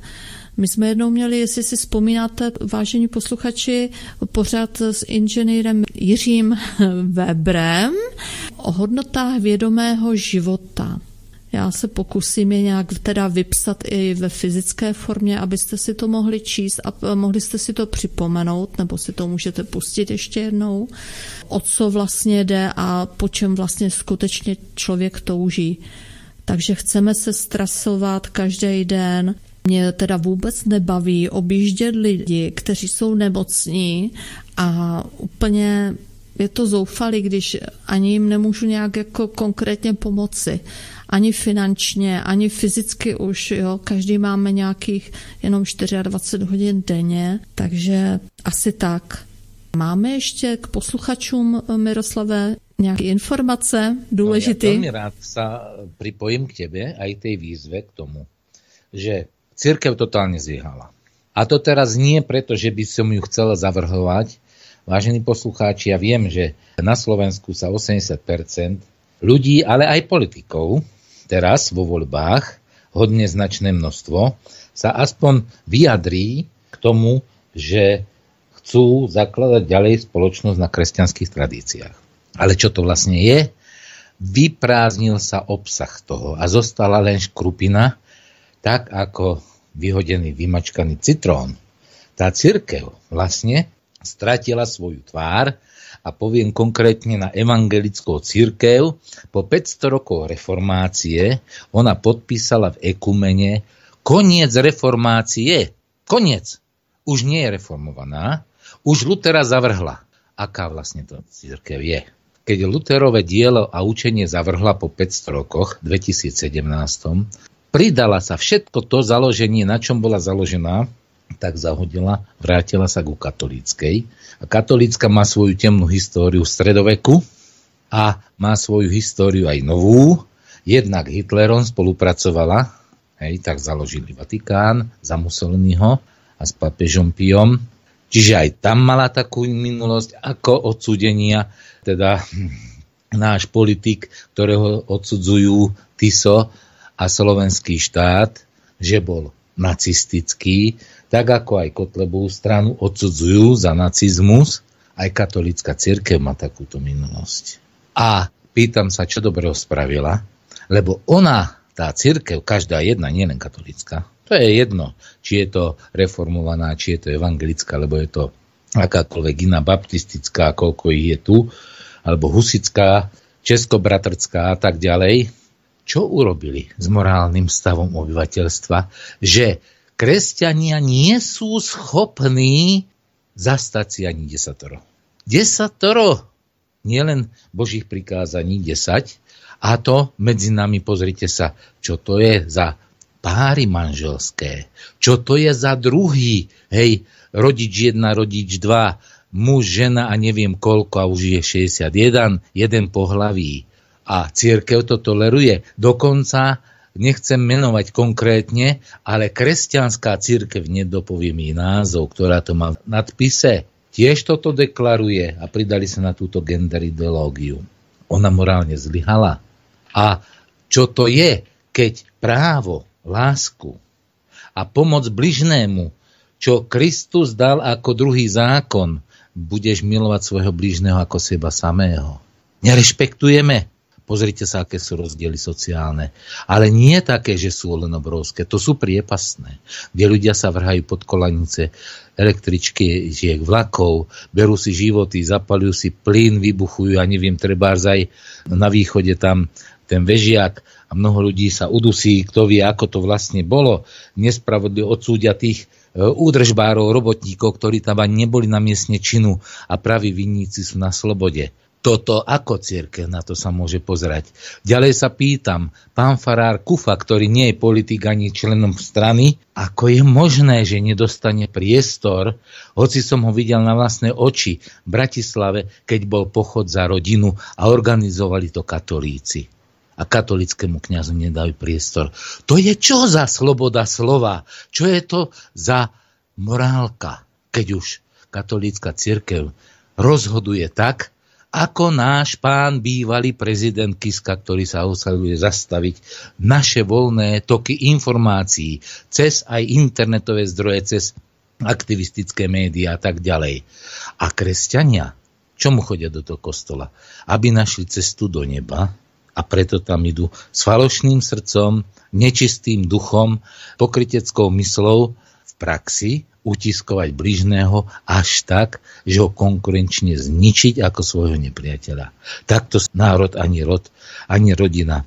My jsme jednou měli, jestli si vzpomínáte, vážení posluchači, pořád s inženýrem Jiřím Webrem o hodnotách vědomého života. Já se pokusím je nějak teda vypsat i ve fyzické formě, abyste si to mohli číst a mohli jste si to připomenout, nebo si to můžete pustit ještě jednou, o co vlastně jde a po čem vlastně skutečně člověk touží. Takže chceme se stresovat každý den, mě teda vůbec nebaví objíždět lidi, kteří jsou nemocní a úplně je to zoufalý, když ani jim nemůžu nějak jako konkrétně pomoci. Ani finančně, ani fyzicky už, jo. Každý máme nějakých jenom 24 hodin denně, takže asi tak. Máme ještě k posluchačům, Miroslave, nejaké informace dôležité? No, ja veľmi rád sa pripojím k tebe aj tej výzve k tomu, že církev totálne zlyhala. A to teraz nie preto, že by som ju chcela zavrhovať. Vážení poslucháči, ja viem, že na Slovensku sa 80% ľudí, ale aj politikov, teraz vo voľbách, hodne značné množstvo, sa aspoň vyjadrí k tomu, že chcú zakladať ďalej spoločnosť na kresťanských tradíciách. Ale čo to vlastne je? Vyprázdnil sa obsah toho a zostala len škrupina, tak ako vyhodený, vymačkaný citrón. Tá církev vlastne stratila svoju tvár a poviem konkrétne na evangelickou církev. Po 500 rokov reformácie ona podpísala v ekumene koniec reformácie. Koniec. Už nie je reformovaná. Už Lutera zavrhla. Aká vlastne to církev je? keď Luterové dielo a učenie zavrhla po 500 rokoch, 2017, pridala sa všetko to založenie, na čom bola založená, tak zahodila, vrátila sa ku katolíckej. A katolícka má svoju temnú históriu v stredoveku a má svoju históriu aj novú. Jednak Hitlerom spolupracovala, hej, tak založili Vatikán za Mussoliniho a s papežom Piom. Čiže aj tam mala takú minulosť ako odsúdenia teda náš politik, ktorého odsudzujú Tiso a slovenský štát, že bol nacistický, tak ako aj Kotlebovú stranu odsudzujú za nacizmus, aj katolická církev má takúto minulosť. A pýtam sa, čo dobrého spravila, lebo ona, tá církev, každá jedna, nielen katolická, to je jedno, či je to reformovaná, či je to evangelická, lebo je to akákoľvek iná baptistická, koľko ich je tu, alebo husická, českobratrská a tak ďalej, čo urobili s morálnym stavom obyvateľstva, že kresťania nie sú schopní zastať si ani desatoro. Desatoro, nielen Božích prikázaní desať, a to medzi nami pozrite sa, čo to je za páry manželské, čo to je za druhý, hej, rodič jedna, rodič dva, muž, žena a neviem koľko, a už je 61, jeden pohlaví. A církev to toleruje. Dokonca nechcem menovať konkrétne, ale kresťanská církev, nedopoviem jej názov, ktorá to má v nadpise, tiež toto deklaruje a pridali sa na túto gender ideológiu. Ona morálne zlyhala. A čo to je, keď právo, lásku a pomoc bližnému, čo Kristus dal ako druhý zákon, budeš milovať svojho blížneho ako seba samého. Nerešpektujeme. Pozrite sa, aké sú rozdiely sociálne. Ale nie také, že sú len obrovské. To sú priepasné, kde ľudia sa vrhajú pod kolanice električky, žiek, vlakov, berú si životy, zapalujú si plyn, vybuchujú, a neviem, treba aj na východe tam ten vežiak a mnoho ľudí sa udusí, kto vie, ako to vlastne bolo. Nespravodlivo odsúdia tých, E, údržbárov, robotníkov, ktorí tam ani neboli na miestne činu a praví vinníci sú na slobode. Toto ako církev na to sa môže pozerať. Ďalej sa pýtam, pán farár Kufa, ktorý nie je politik ani členom strany, ako je možné, že nedostane priestor, hoci som ho videl na vlastné oči v Bratislave, keď bol pochod za rodinu a organizovali to katolíci a katolickému kňazu nedajú priestor. To je čo za sloboda slova? Čo je to za morálka, keď už katolícka církev rozhoduje tak, ako náš pán bývalý prezident Kiska, ktorý sa usaduje zastaviť naše voľné toky informácií cez aj internetové zdroje, cez aktivistické médiá a tak ďalej. A kresťania, čomu chodia do toho kostola? Aby našli cestu do neba, a preto tam idú s falošným srdcom, nečistým duchom, pokriteckou myslou v praxi utiskovať bližného až tak, že ho konkurenčne zničiť ako svojho nepriateľa. Takto národ ani rod, ani rodina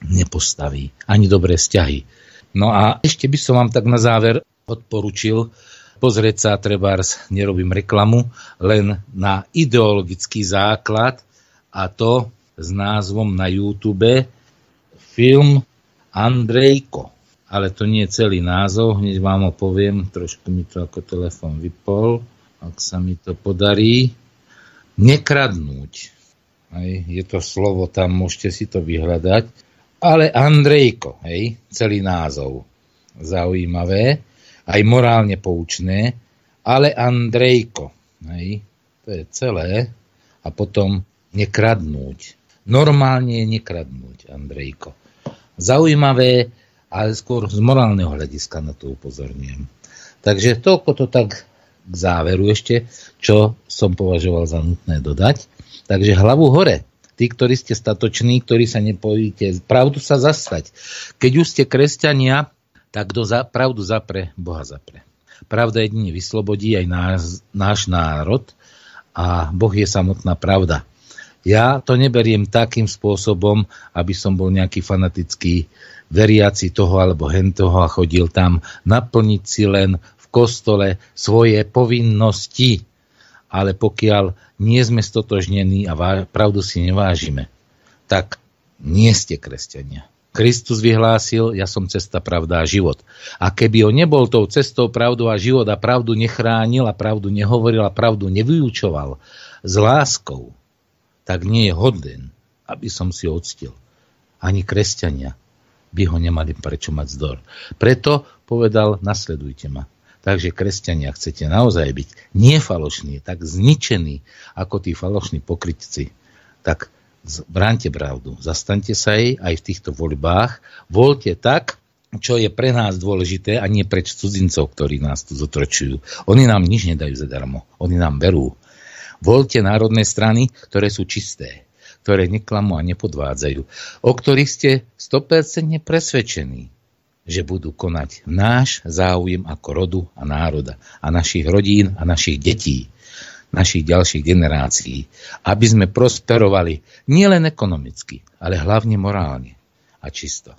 nepostaví, ani dobré vzťahy. No a ešte by som vám tak na záver odporučil pozrieť sa, trebárs, nerobím reklamu, len na ideologický základ a to s názvom na YouTube film Andrejko. Ale to nie je celý názov, hneď vám ho poviem, trošku mi to ako telefon vypol, ak sa mi to podarí. Nekradnúť. hej, je to slovo tam, môžete si to vyhľadať, ale Andrejko, hej, celý názov. Zaujímavé, aj morálne poučné, ale Andrejko, hej, to je celé, a potom nekradnúť. Normálne je nekradnúť, Andrejko. Zaujímavé, ale skôr z morálneho hľadiska na to upozorňujem. Takže toľko to tak k záveru ešte, čo som považoval za nutné dodať. Takže hlavu hore. Tí, ktorí ste statoční, ktorí sa nepojíte, pravdu sa zastať. Keď už ste kresťania, tak kto za, pravdu zapre, Boha zapre. Pravda jedine vyslobodí aj náš, náš národ a Boh je samotná pravda. Ja to neberiem takým spôsobom, aby som bol nejaký fanatický veriaci toho alebo hentoho a chodil tam naplniť si len v kostole svoje povinnosti. Ale pokiaľ nie sme stotožnení a pravdu si nevážime, tak nie ste kresťania. Kristus vyhlásil, ja som cesta, pravda a život. A keby on nebol tou cestou, pravdu a život a pravdu nechránil a pravdu nehovoril a pravdu nevyučoval s láskou, tak nie je hoden, aby som si odstil. Ani kresťania by ho nemali prečo mať zdor. Preto povedal, nasledujte ma. Takže kresťania chcete naozaj byť nie falošní, tak zničení ako tí falošní pokrytci, tak bránte pravdu, zastaňte sa jej aj v týchto voľbách, voľte tak, čo je pre nás dôležité a nie pre cudzincov, ktorí nás tu zotročujú. Oni nám nič nedajú zadarmo, oni nám berú. Voľte národné strany, ktoré sú čisté, ktoré neklamú a nepodvádzajú, o ktorých ste 100% presvedčení, že budú konať náš záujem ako rodu a národa a našich rodín a našich detí, našich ďalších generácií, aby sme prosperovali nielen ekonomicky, ale hlavne morálne a čisto.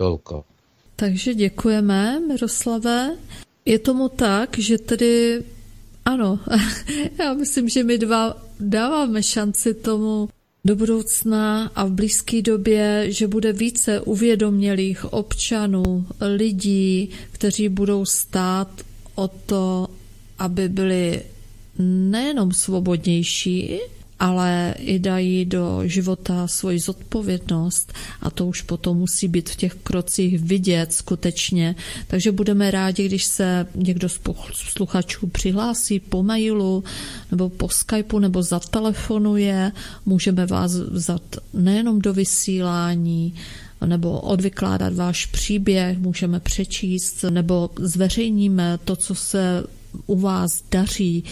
Toľko. Takže děkujeme, Miroslave. Je tomu tak, že tedy ano, já myslím, že my dva dáváme šanci tomu do budoucna a v blízké době, že bude více uvědomělých občanů, lidí, kteří budou stát o to, aby byli nejenom svobodnější, ale i dají do života svoji zodpovědnost a to už potom musí být v těch krocích vidět skutečně. Takže budeme rádi, když se někdo z sluchačů přihlásí po mailu nebo po Skypeu nebo zatelefonuje. Můžeme vás vzat nejenom do vysílání, nebo odvykládat váš příběh, můžeme přečíst, nebo zveřejníme to, co se u vás daří,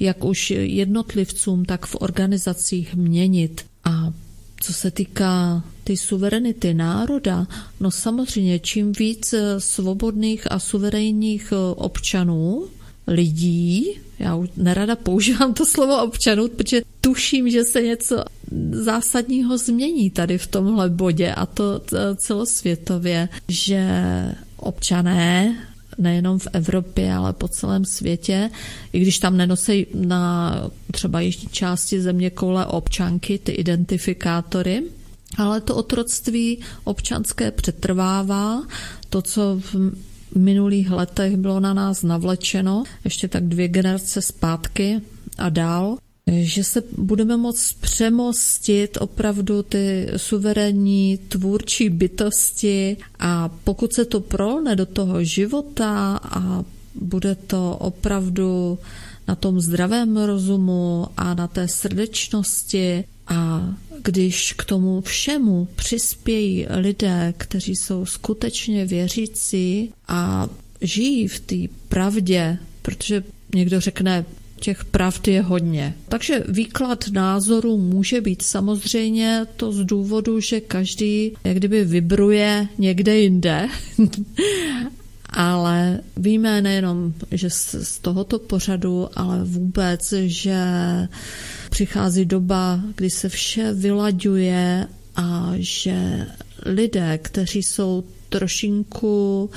jak už jednotlivcům, tak v organizacích měnit. A co se týká ty suverenity národa, no samozřejmě čím víc svobodných a suverénních občanů, lidí, já už nerada používám to slovo občanů, protože tuším, že se něco zásadního změní tady v tomhle bodě a to celosvětově, že občané nejenom v Evropě, ale po celém světě, i když tam nenosí na třeba jižní části země koule občanky, ty identifikátory, ale to otroctví občanské přetrvává. To, co v minulých letech bylo na nás navlečeno, ještě tak dvě generace zpátky a dál, že se budeme moct přemostit opravdu ty suverénní tvůrčí bytosti a pokud se to prolne do toho života a bude to opravdu na tom zdravém rozumu a na té srdečnosti a když k tomu všemu přispějí lidé, kteří jsou skutečně věřící a žijí v té pravdě, protože někdo řekne, těch pravd je hodně. Takže výklad názoru může být samozřejmě to z důvodu, že každý jak kdyby vybruje někde jinde. ale víme nejenom, že z tohoto pořadu, ale vůbec, že přichází doba, kdy se vše vylaďuje a že lidé, kteří jsou trošinku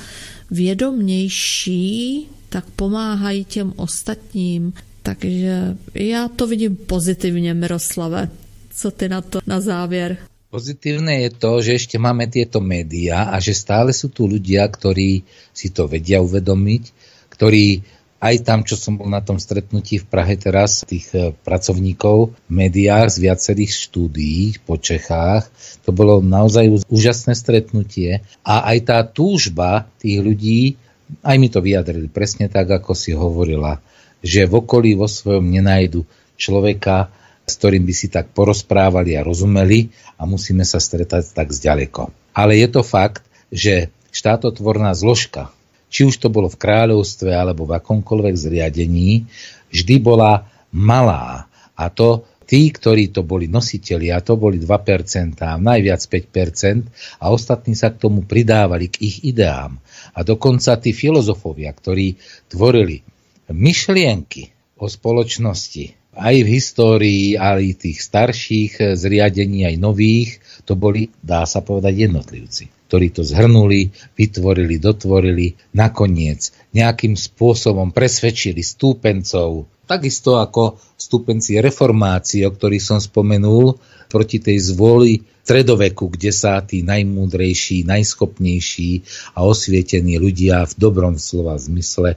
vědomější, tak pomáhají těm ostatním, takže já to vidím pozitivně, Miroslave. Co ty na to na závěr? Pozitívne je to, že ešte máme tieto médiá a že stále sú tu ľudia, ktorí si to vedia uvedomiť, ktorí aj tam, čo som bol na tom stretnutí v Prahe teraz, tých e, pracovníkov v médiách z viacerých štúdií po Čechách, to bolo naozaj úžasné stretnutie a aj tá túžba tých ľudí, aj mi to vyjadrili presne tak, ako si hovorila, že v okolí vo svojom nenajdu človeka, s ktorým by si tak porozprávali a rozumeli a musíme sa stretať tak zďaleko. Ale je to fakt, že štátotvorná zložka či už to bolo v kráľovstve alebo v akomkoľvek zriadení, vždy bola malá. A to tí, ktorí to boli nositeľi, a to boli 2%, najviac 5%, a ostatní sa k tomu pridávali, k ich ideám. A dokonca tí filozofovia, ktorí tvorili myšlienky o spoločnosti, aj v histórii, aj tých starších zriadení, aj nových, to boli, dá sa povedať, jednotlivci ktorí to zhrnuli, vytvorili, dotvorili, nakoniec nejakým spôsobom presvedčili stúpencov, takisto ako stúpenci reformácie, o ktorých som spomenul, proti tej zvoli stredoveku, kde sa tí najmúdrejší, najschopnejší a osvietení ľudia v dobrom slova zmysle,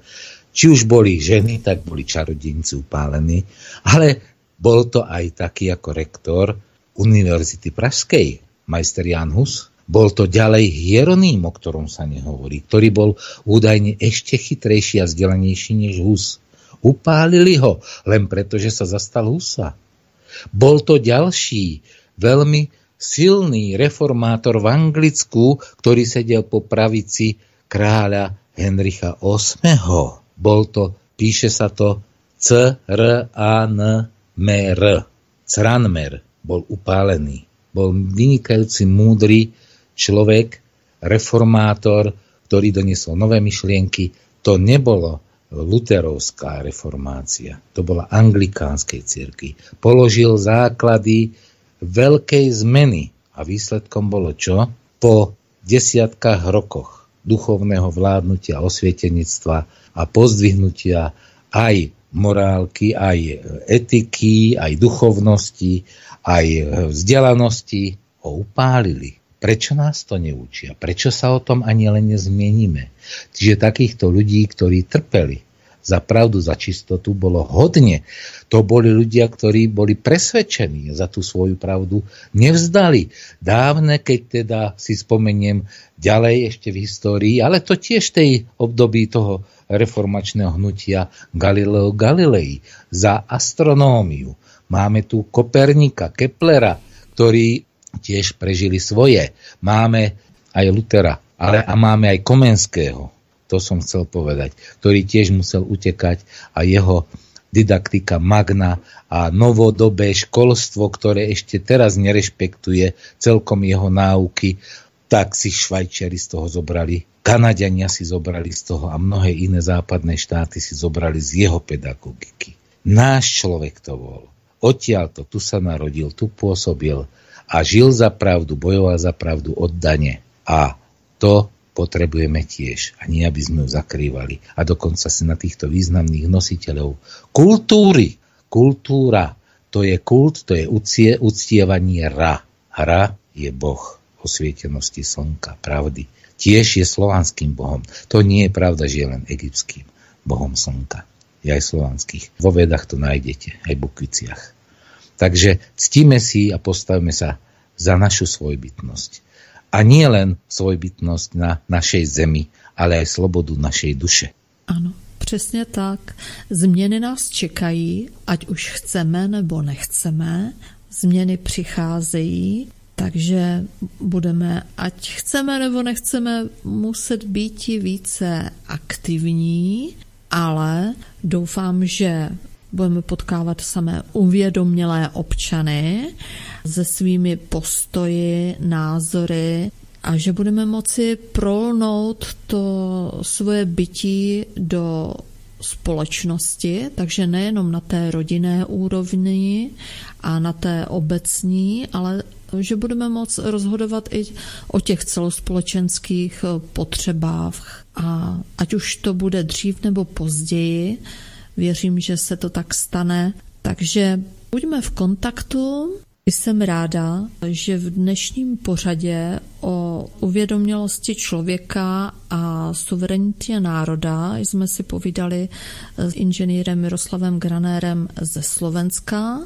či už boli ženy, tak boli čarodinci upálení, ale bol to aj taký ako rektor Univerzity Pražskej, majster Jan Hus, bol to ďalej Hieroným, o ktorom sa nehovorí, ktorý bol údajne ešte chytrejší a vzdelanejší než Hus. Upálili ho len preto, že sa zastal Husa. Bol to ďalší, veľmi silný reformátor v Anglicku, ktorý sedel po pravici kráľa Henricha VIII. Bol to, píše sa to C R A N M R. Cranmer bol upálený. Bol vynikajúci, múdry človek, reformátor, ktorý doniesol nové myšlienky, to nebolo luterovská reformácia, to bola anglikánskej cirkvi. Položil základy veľkej zmeny a výsledkom bolo čo? Po desiatkách rokoch duchovného vládnutia, osvietenictva a pozdvihnutia aj morálky, aj etiky, aj duchovnosti, aj vzdelanosti ho upálili. Prečo nás to neučia? Prečo sa o tom ani len nezmienime? Čiže takýchto ľudí, ktorí trpeli za pravdu, za čistotu, bolo hodne. To boli ľudia, ktorí boli presvedčení za tú svoju pravdu, nevzdali. Dávne, keď teda si spomeniem ďalej ešte v histórii, ale to tiež tej období toho reformačného hnutia Galileo Galilei za astronómiu. Máme tu Kopernika, Keplera, ktorí tiež prežili svoje. Máme aj Lutera, ale a máme aj Komenského, to som chcel povedať, ktorý tiež musel utekať a jeho didaktika magna a novodobé školstvo, ktoré ešte teraz nerešpektuje celkom jeho náuky, tak si Švajčiari z toho zobrali, Kanadiania si zobrali z toho a mnohé iné západné štáty si zobrali z jeho pedagogiky. Náš človek to bol. Odtiaľto, tu sa narodil, tu pôsobil, a žil za pravdu, bojoval za pravdu oddane. A to potrebujeme tiež. A nie, aby sme ju zakrývali. A dokonca si na týchto významných nositeľov kultúry. Kultúra, to je kult, to je ucie, uctievanie Ra. Ra je Boh osvietenosti slnka, pravdy. Tiež je slovanským Bohom. To nie je pravda, že je len egyptským Bohom slnka. Je aj slovanských. Vo vedách to nájdete, aj v Bukviciach. Takže ctíme si a postavme sa za našu svojbytnosť. A nie len svojbytnosť na našej zemi, ale aj slobodu našej duše. Ano, přesně tak. Změny nás čekají, ať už chceme nebo nechceme. Změny přicházejí, takže budeme, ať chceme nebo nechceme, muset být více aktivní, ale doufám, že budeme potkávat samé uvědomělé občany se svými postoji, názory a že budeme moci prolnout to svoje bytí do společnosti, takže nejenom na té rodinné úrovni a na té obecní, ale že budeme moc rozhodovat i o těch celospolečenských potřebách. A ať už to bude dřív nebo později, Věřím, že se to tak stane. Takže buďme v kontaktu Jsem ráda, že v dnešním pořadě o uvědomělosti člověka a suverenitě národa jsme si povídali s inženýrem Miroslavem Granérem ze Slovenska,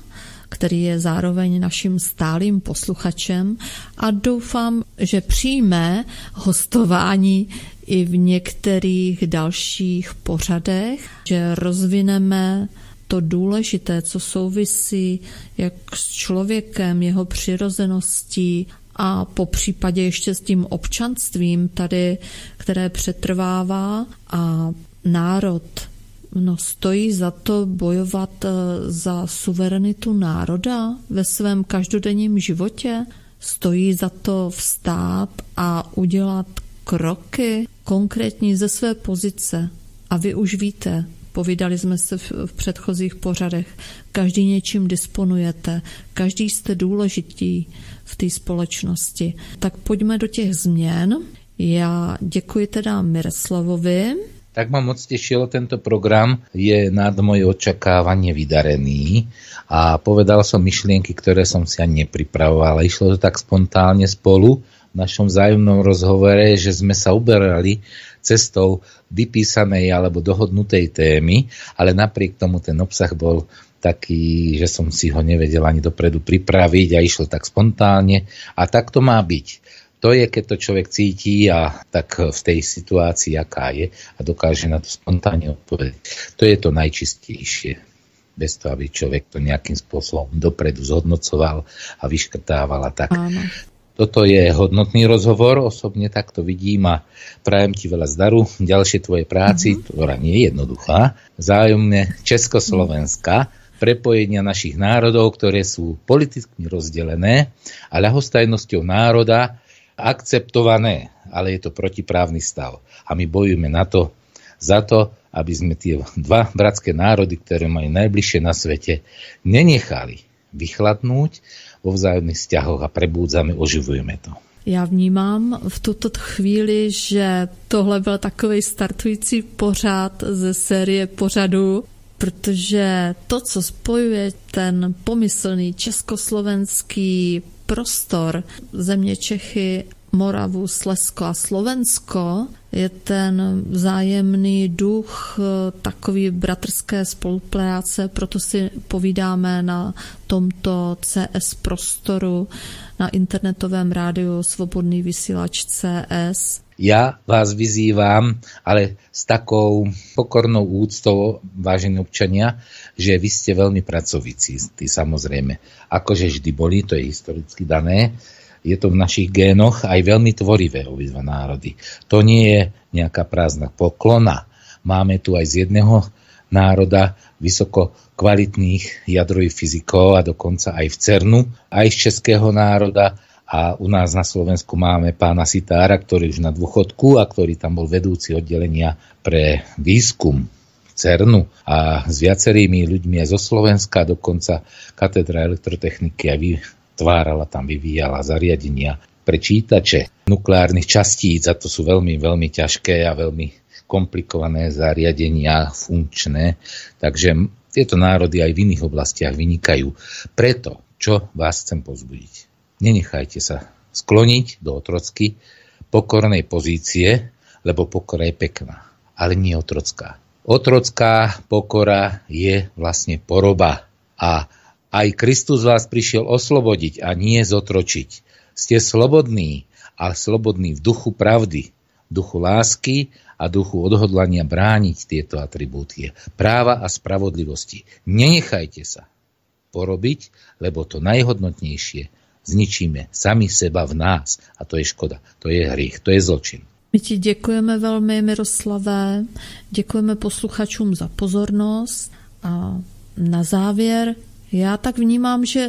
který je zároveň naším stálým posluchačem a doufám, že přijme hostování i v některých dalších pořadech, že rozvineme to důležité, co souvisí jak s člověkem, jeho přirozeností a po případě ještě s tím občanstvím tady, které přetrvává a národ No, stojí za to bojovat eh, za suverenitu národa ve svém každodenním životě? Stojí za to vstát a udělat kroky konkrétní ze své pozice? A vy už víte, Povídali jsme se v, v předchozích pořadech. Každý něčím disponujete, každý jste důležitý v té společnosti. Tak pojďme do těch změn. Já děkuji teda Miroslavovi. Tak ma moc tešilo, tento program je nad moje očakávanie vydarený a povedal som myšlienky, ktoré som si ani nepripravoval. Išlo to tak spontánne spolu v našom vzájomnom rozhovore, že sme sa uberali cestou vypísanej alebo dohodnutej témy, ale napriek tomu ten obsah bol taký, že som si ho nevedel ani dopredu pripraviť a išlo tak spontánne a tak to má byť. To je, keď to človek cíti a tak v tej situácii, aká je a dokáže na to spontánne odpovedať. To je to najčistejšie. Bez toho, aby človek to nejakým spôsobom dopredu zhodnocoval a vyškrtával a tak. Áno. Toto je hodnotný rozhovor, osobne takto vidím a prajem ti veľa zdaru, ďalšie tvoje práci, mm-hmm. ktorá nie je jednoduchá, zájomne Československá, prepojenia našich národov, ktoré sú politicky rozdelené a ľahostajnosťou národa akceptované, ale je to protiprávny stav. A my bojujeme na to, za to, aby sme tie dva bratské národy, ktoré majú najbližšie na svete, nenechali vychladnúť, vo vzájemných vzťahoch a prebúdzame, oživujeme to. Já vnímám v tuto chvíli, že tohle byl takový startující pořád ze série pořadu, protože to, co spojuje ten pomyslný československý prostor země Čechy Moravu, Slesko a Slovensko je ten vzájemný duch eh, takový bratrské spolupráce, proto si povídáme na tomto CS prostoru na internetovém rádiu Svobodný vysílač CS. Ja vás vyzývam, ale s takou pokornou úctou, vážení občania, že vy ste veľmi pracovicí, ty samozrejme. Akože vždy boli, to je historicky dané, je to v našich génoch aj veľmi tvorivé obidva národy. To nie je nejaká prázdna poklona. Máme tu aj z jedného národa vysoko kvalitných jadrových fyzikov a dokonca aj v CERNu, aj z českého národa a u nás na Slovensku máme pána Sitára, ktorý už na dôchodku a ktorý tam bol vedúci oddelenia pre výskum CERNu a s viacerými ľuďmi aj zo Slovenska, dokonca katedra elektrotechniky a tvárala tam, vyvíjala zariadenia pre čítače nukleárnych častíc a to sú veľmi, veľmi ťažké a veľmi komplikované zariadenia, funkčné. Takže tieto národy aj v iných oblastiach vynikajú. Preto, čo vás chcem pozbudiť? Nenechajte sa skloniť do otrocky pokornej pozície, lebo pokora je pekná, ale nie otrocká. Otrocká pokora je vlastne poroba a aj Kristus vás prišiel oslobodiť a nie zotročiť. Ste slobodní, ale slobodní v duchu pravdy, duchu lásky a duchu odhodlania brániť tieto atribútie, práva a spravodlivosti. Nenechajte sa porobiť, lebo to najhodnotnejšie zničíme sami seba v nás. A to je škoda, to je hriech, to je zločin. My ti děkujeme velmi, Miroslavé, děkujeme posluchačům za pozornost a na závěr já tak vnímám, že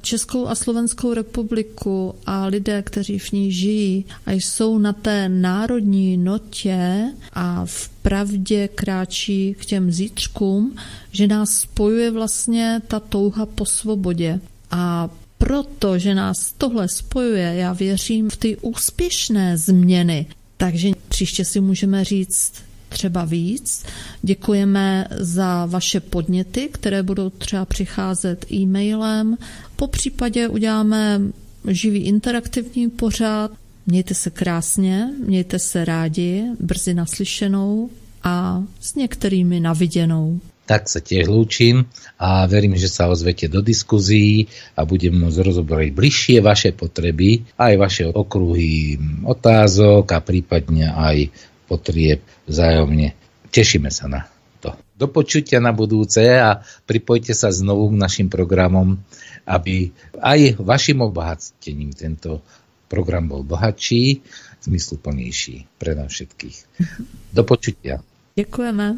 Českou a Slovenskou republiku a lidé, kteří v ní žijí a jsou na té národní notě a v pravdě kráčí k těm zítřkům, že nás spojuje vlastně ta touha po svobodě. A proto, že nás tohle spojuje, já věřím v ty úspěšné změny. Takže příště si můžeme říct, třeba víc. Děkujeme za vaše podněty, které budou třeba přicházet e-mailem. Po případě uděláme živý interaktivní pořád. Mějte se krásně, mějte se rádi, brzy naslyšenou a s některými naviděnou. Tak sa tiež lúčim a verím, že sa ozvete do diskuzí a budem môcť rozoberať bližšie vaše potreby, aj vaše okruhy otázok a prípadne aj potrieb vzájomne. Tešíme sa na to. Do počutia na budúce a pripojte sa znovu k našim programom, aby aj vašim obohatením tento program bol bohatší, zmysluplnejší pre nás všetkých. Do počutia. Děkujeme.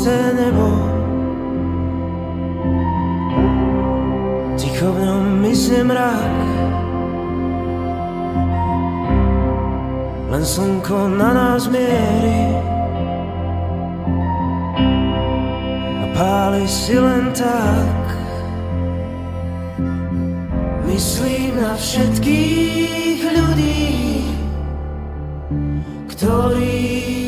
čisté nebo. Ticho v ňom mizne mrak. Len slnko na nás mierí A páli si len tak. Myslím na všetkých ľudí Ktorých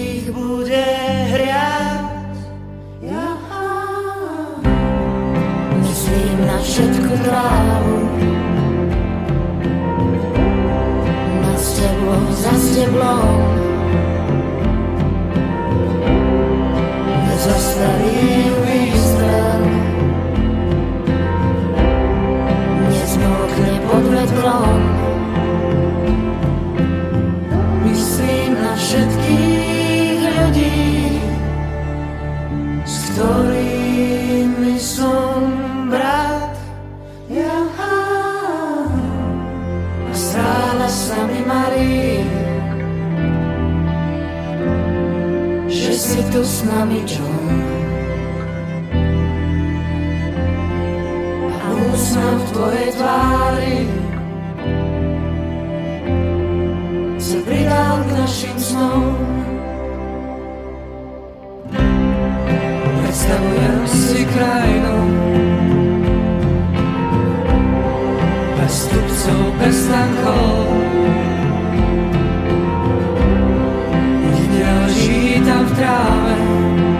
suchú trávu. Na steblo, za steblom, nezastarý si tu s nami, John. A úsmev v tvojej tvári sa pridal k našim snom. Predstavujem si krajinu bez stupcov, bez tankov allt traver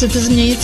Také chcete změnit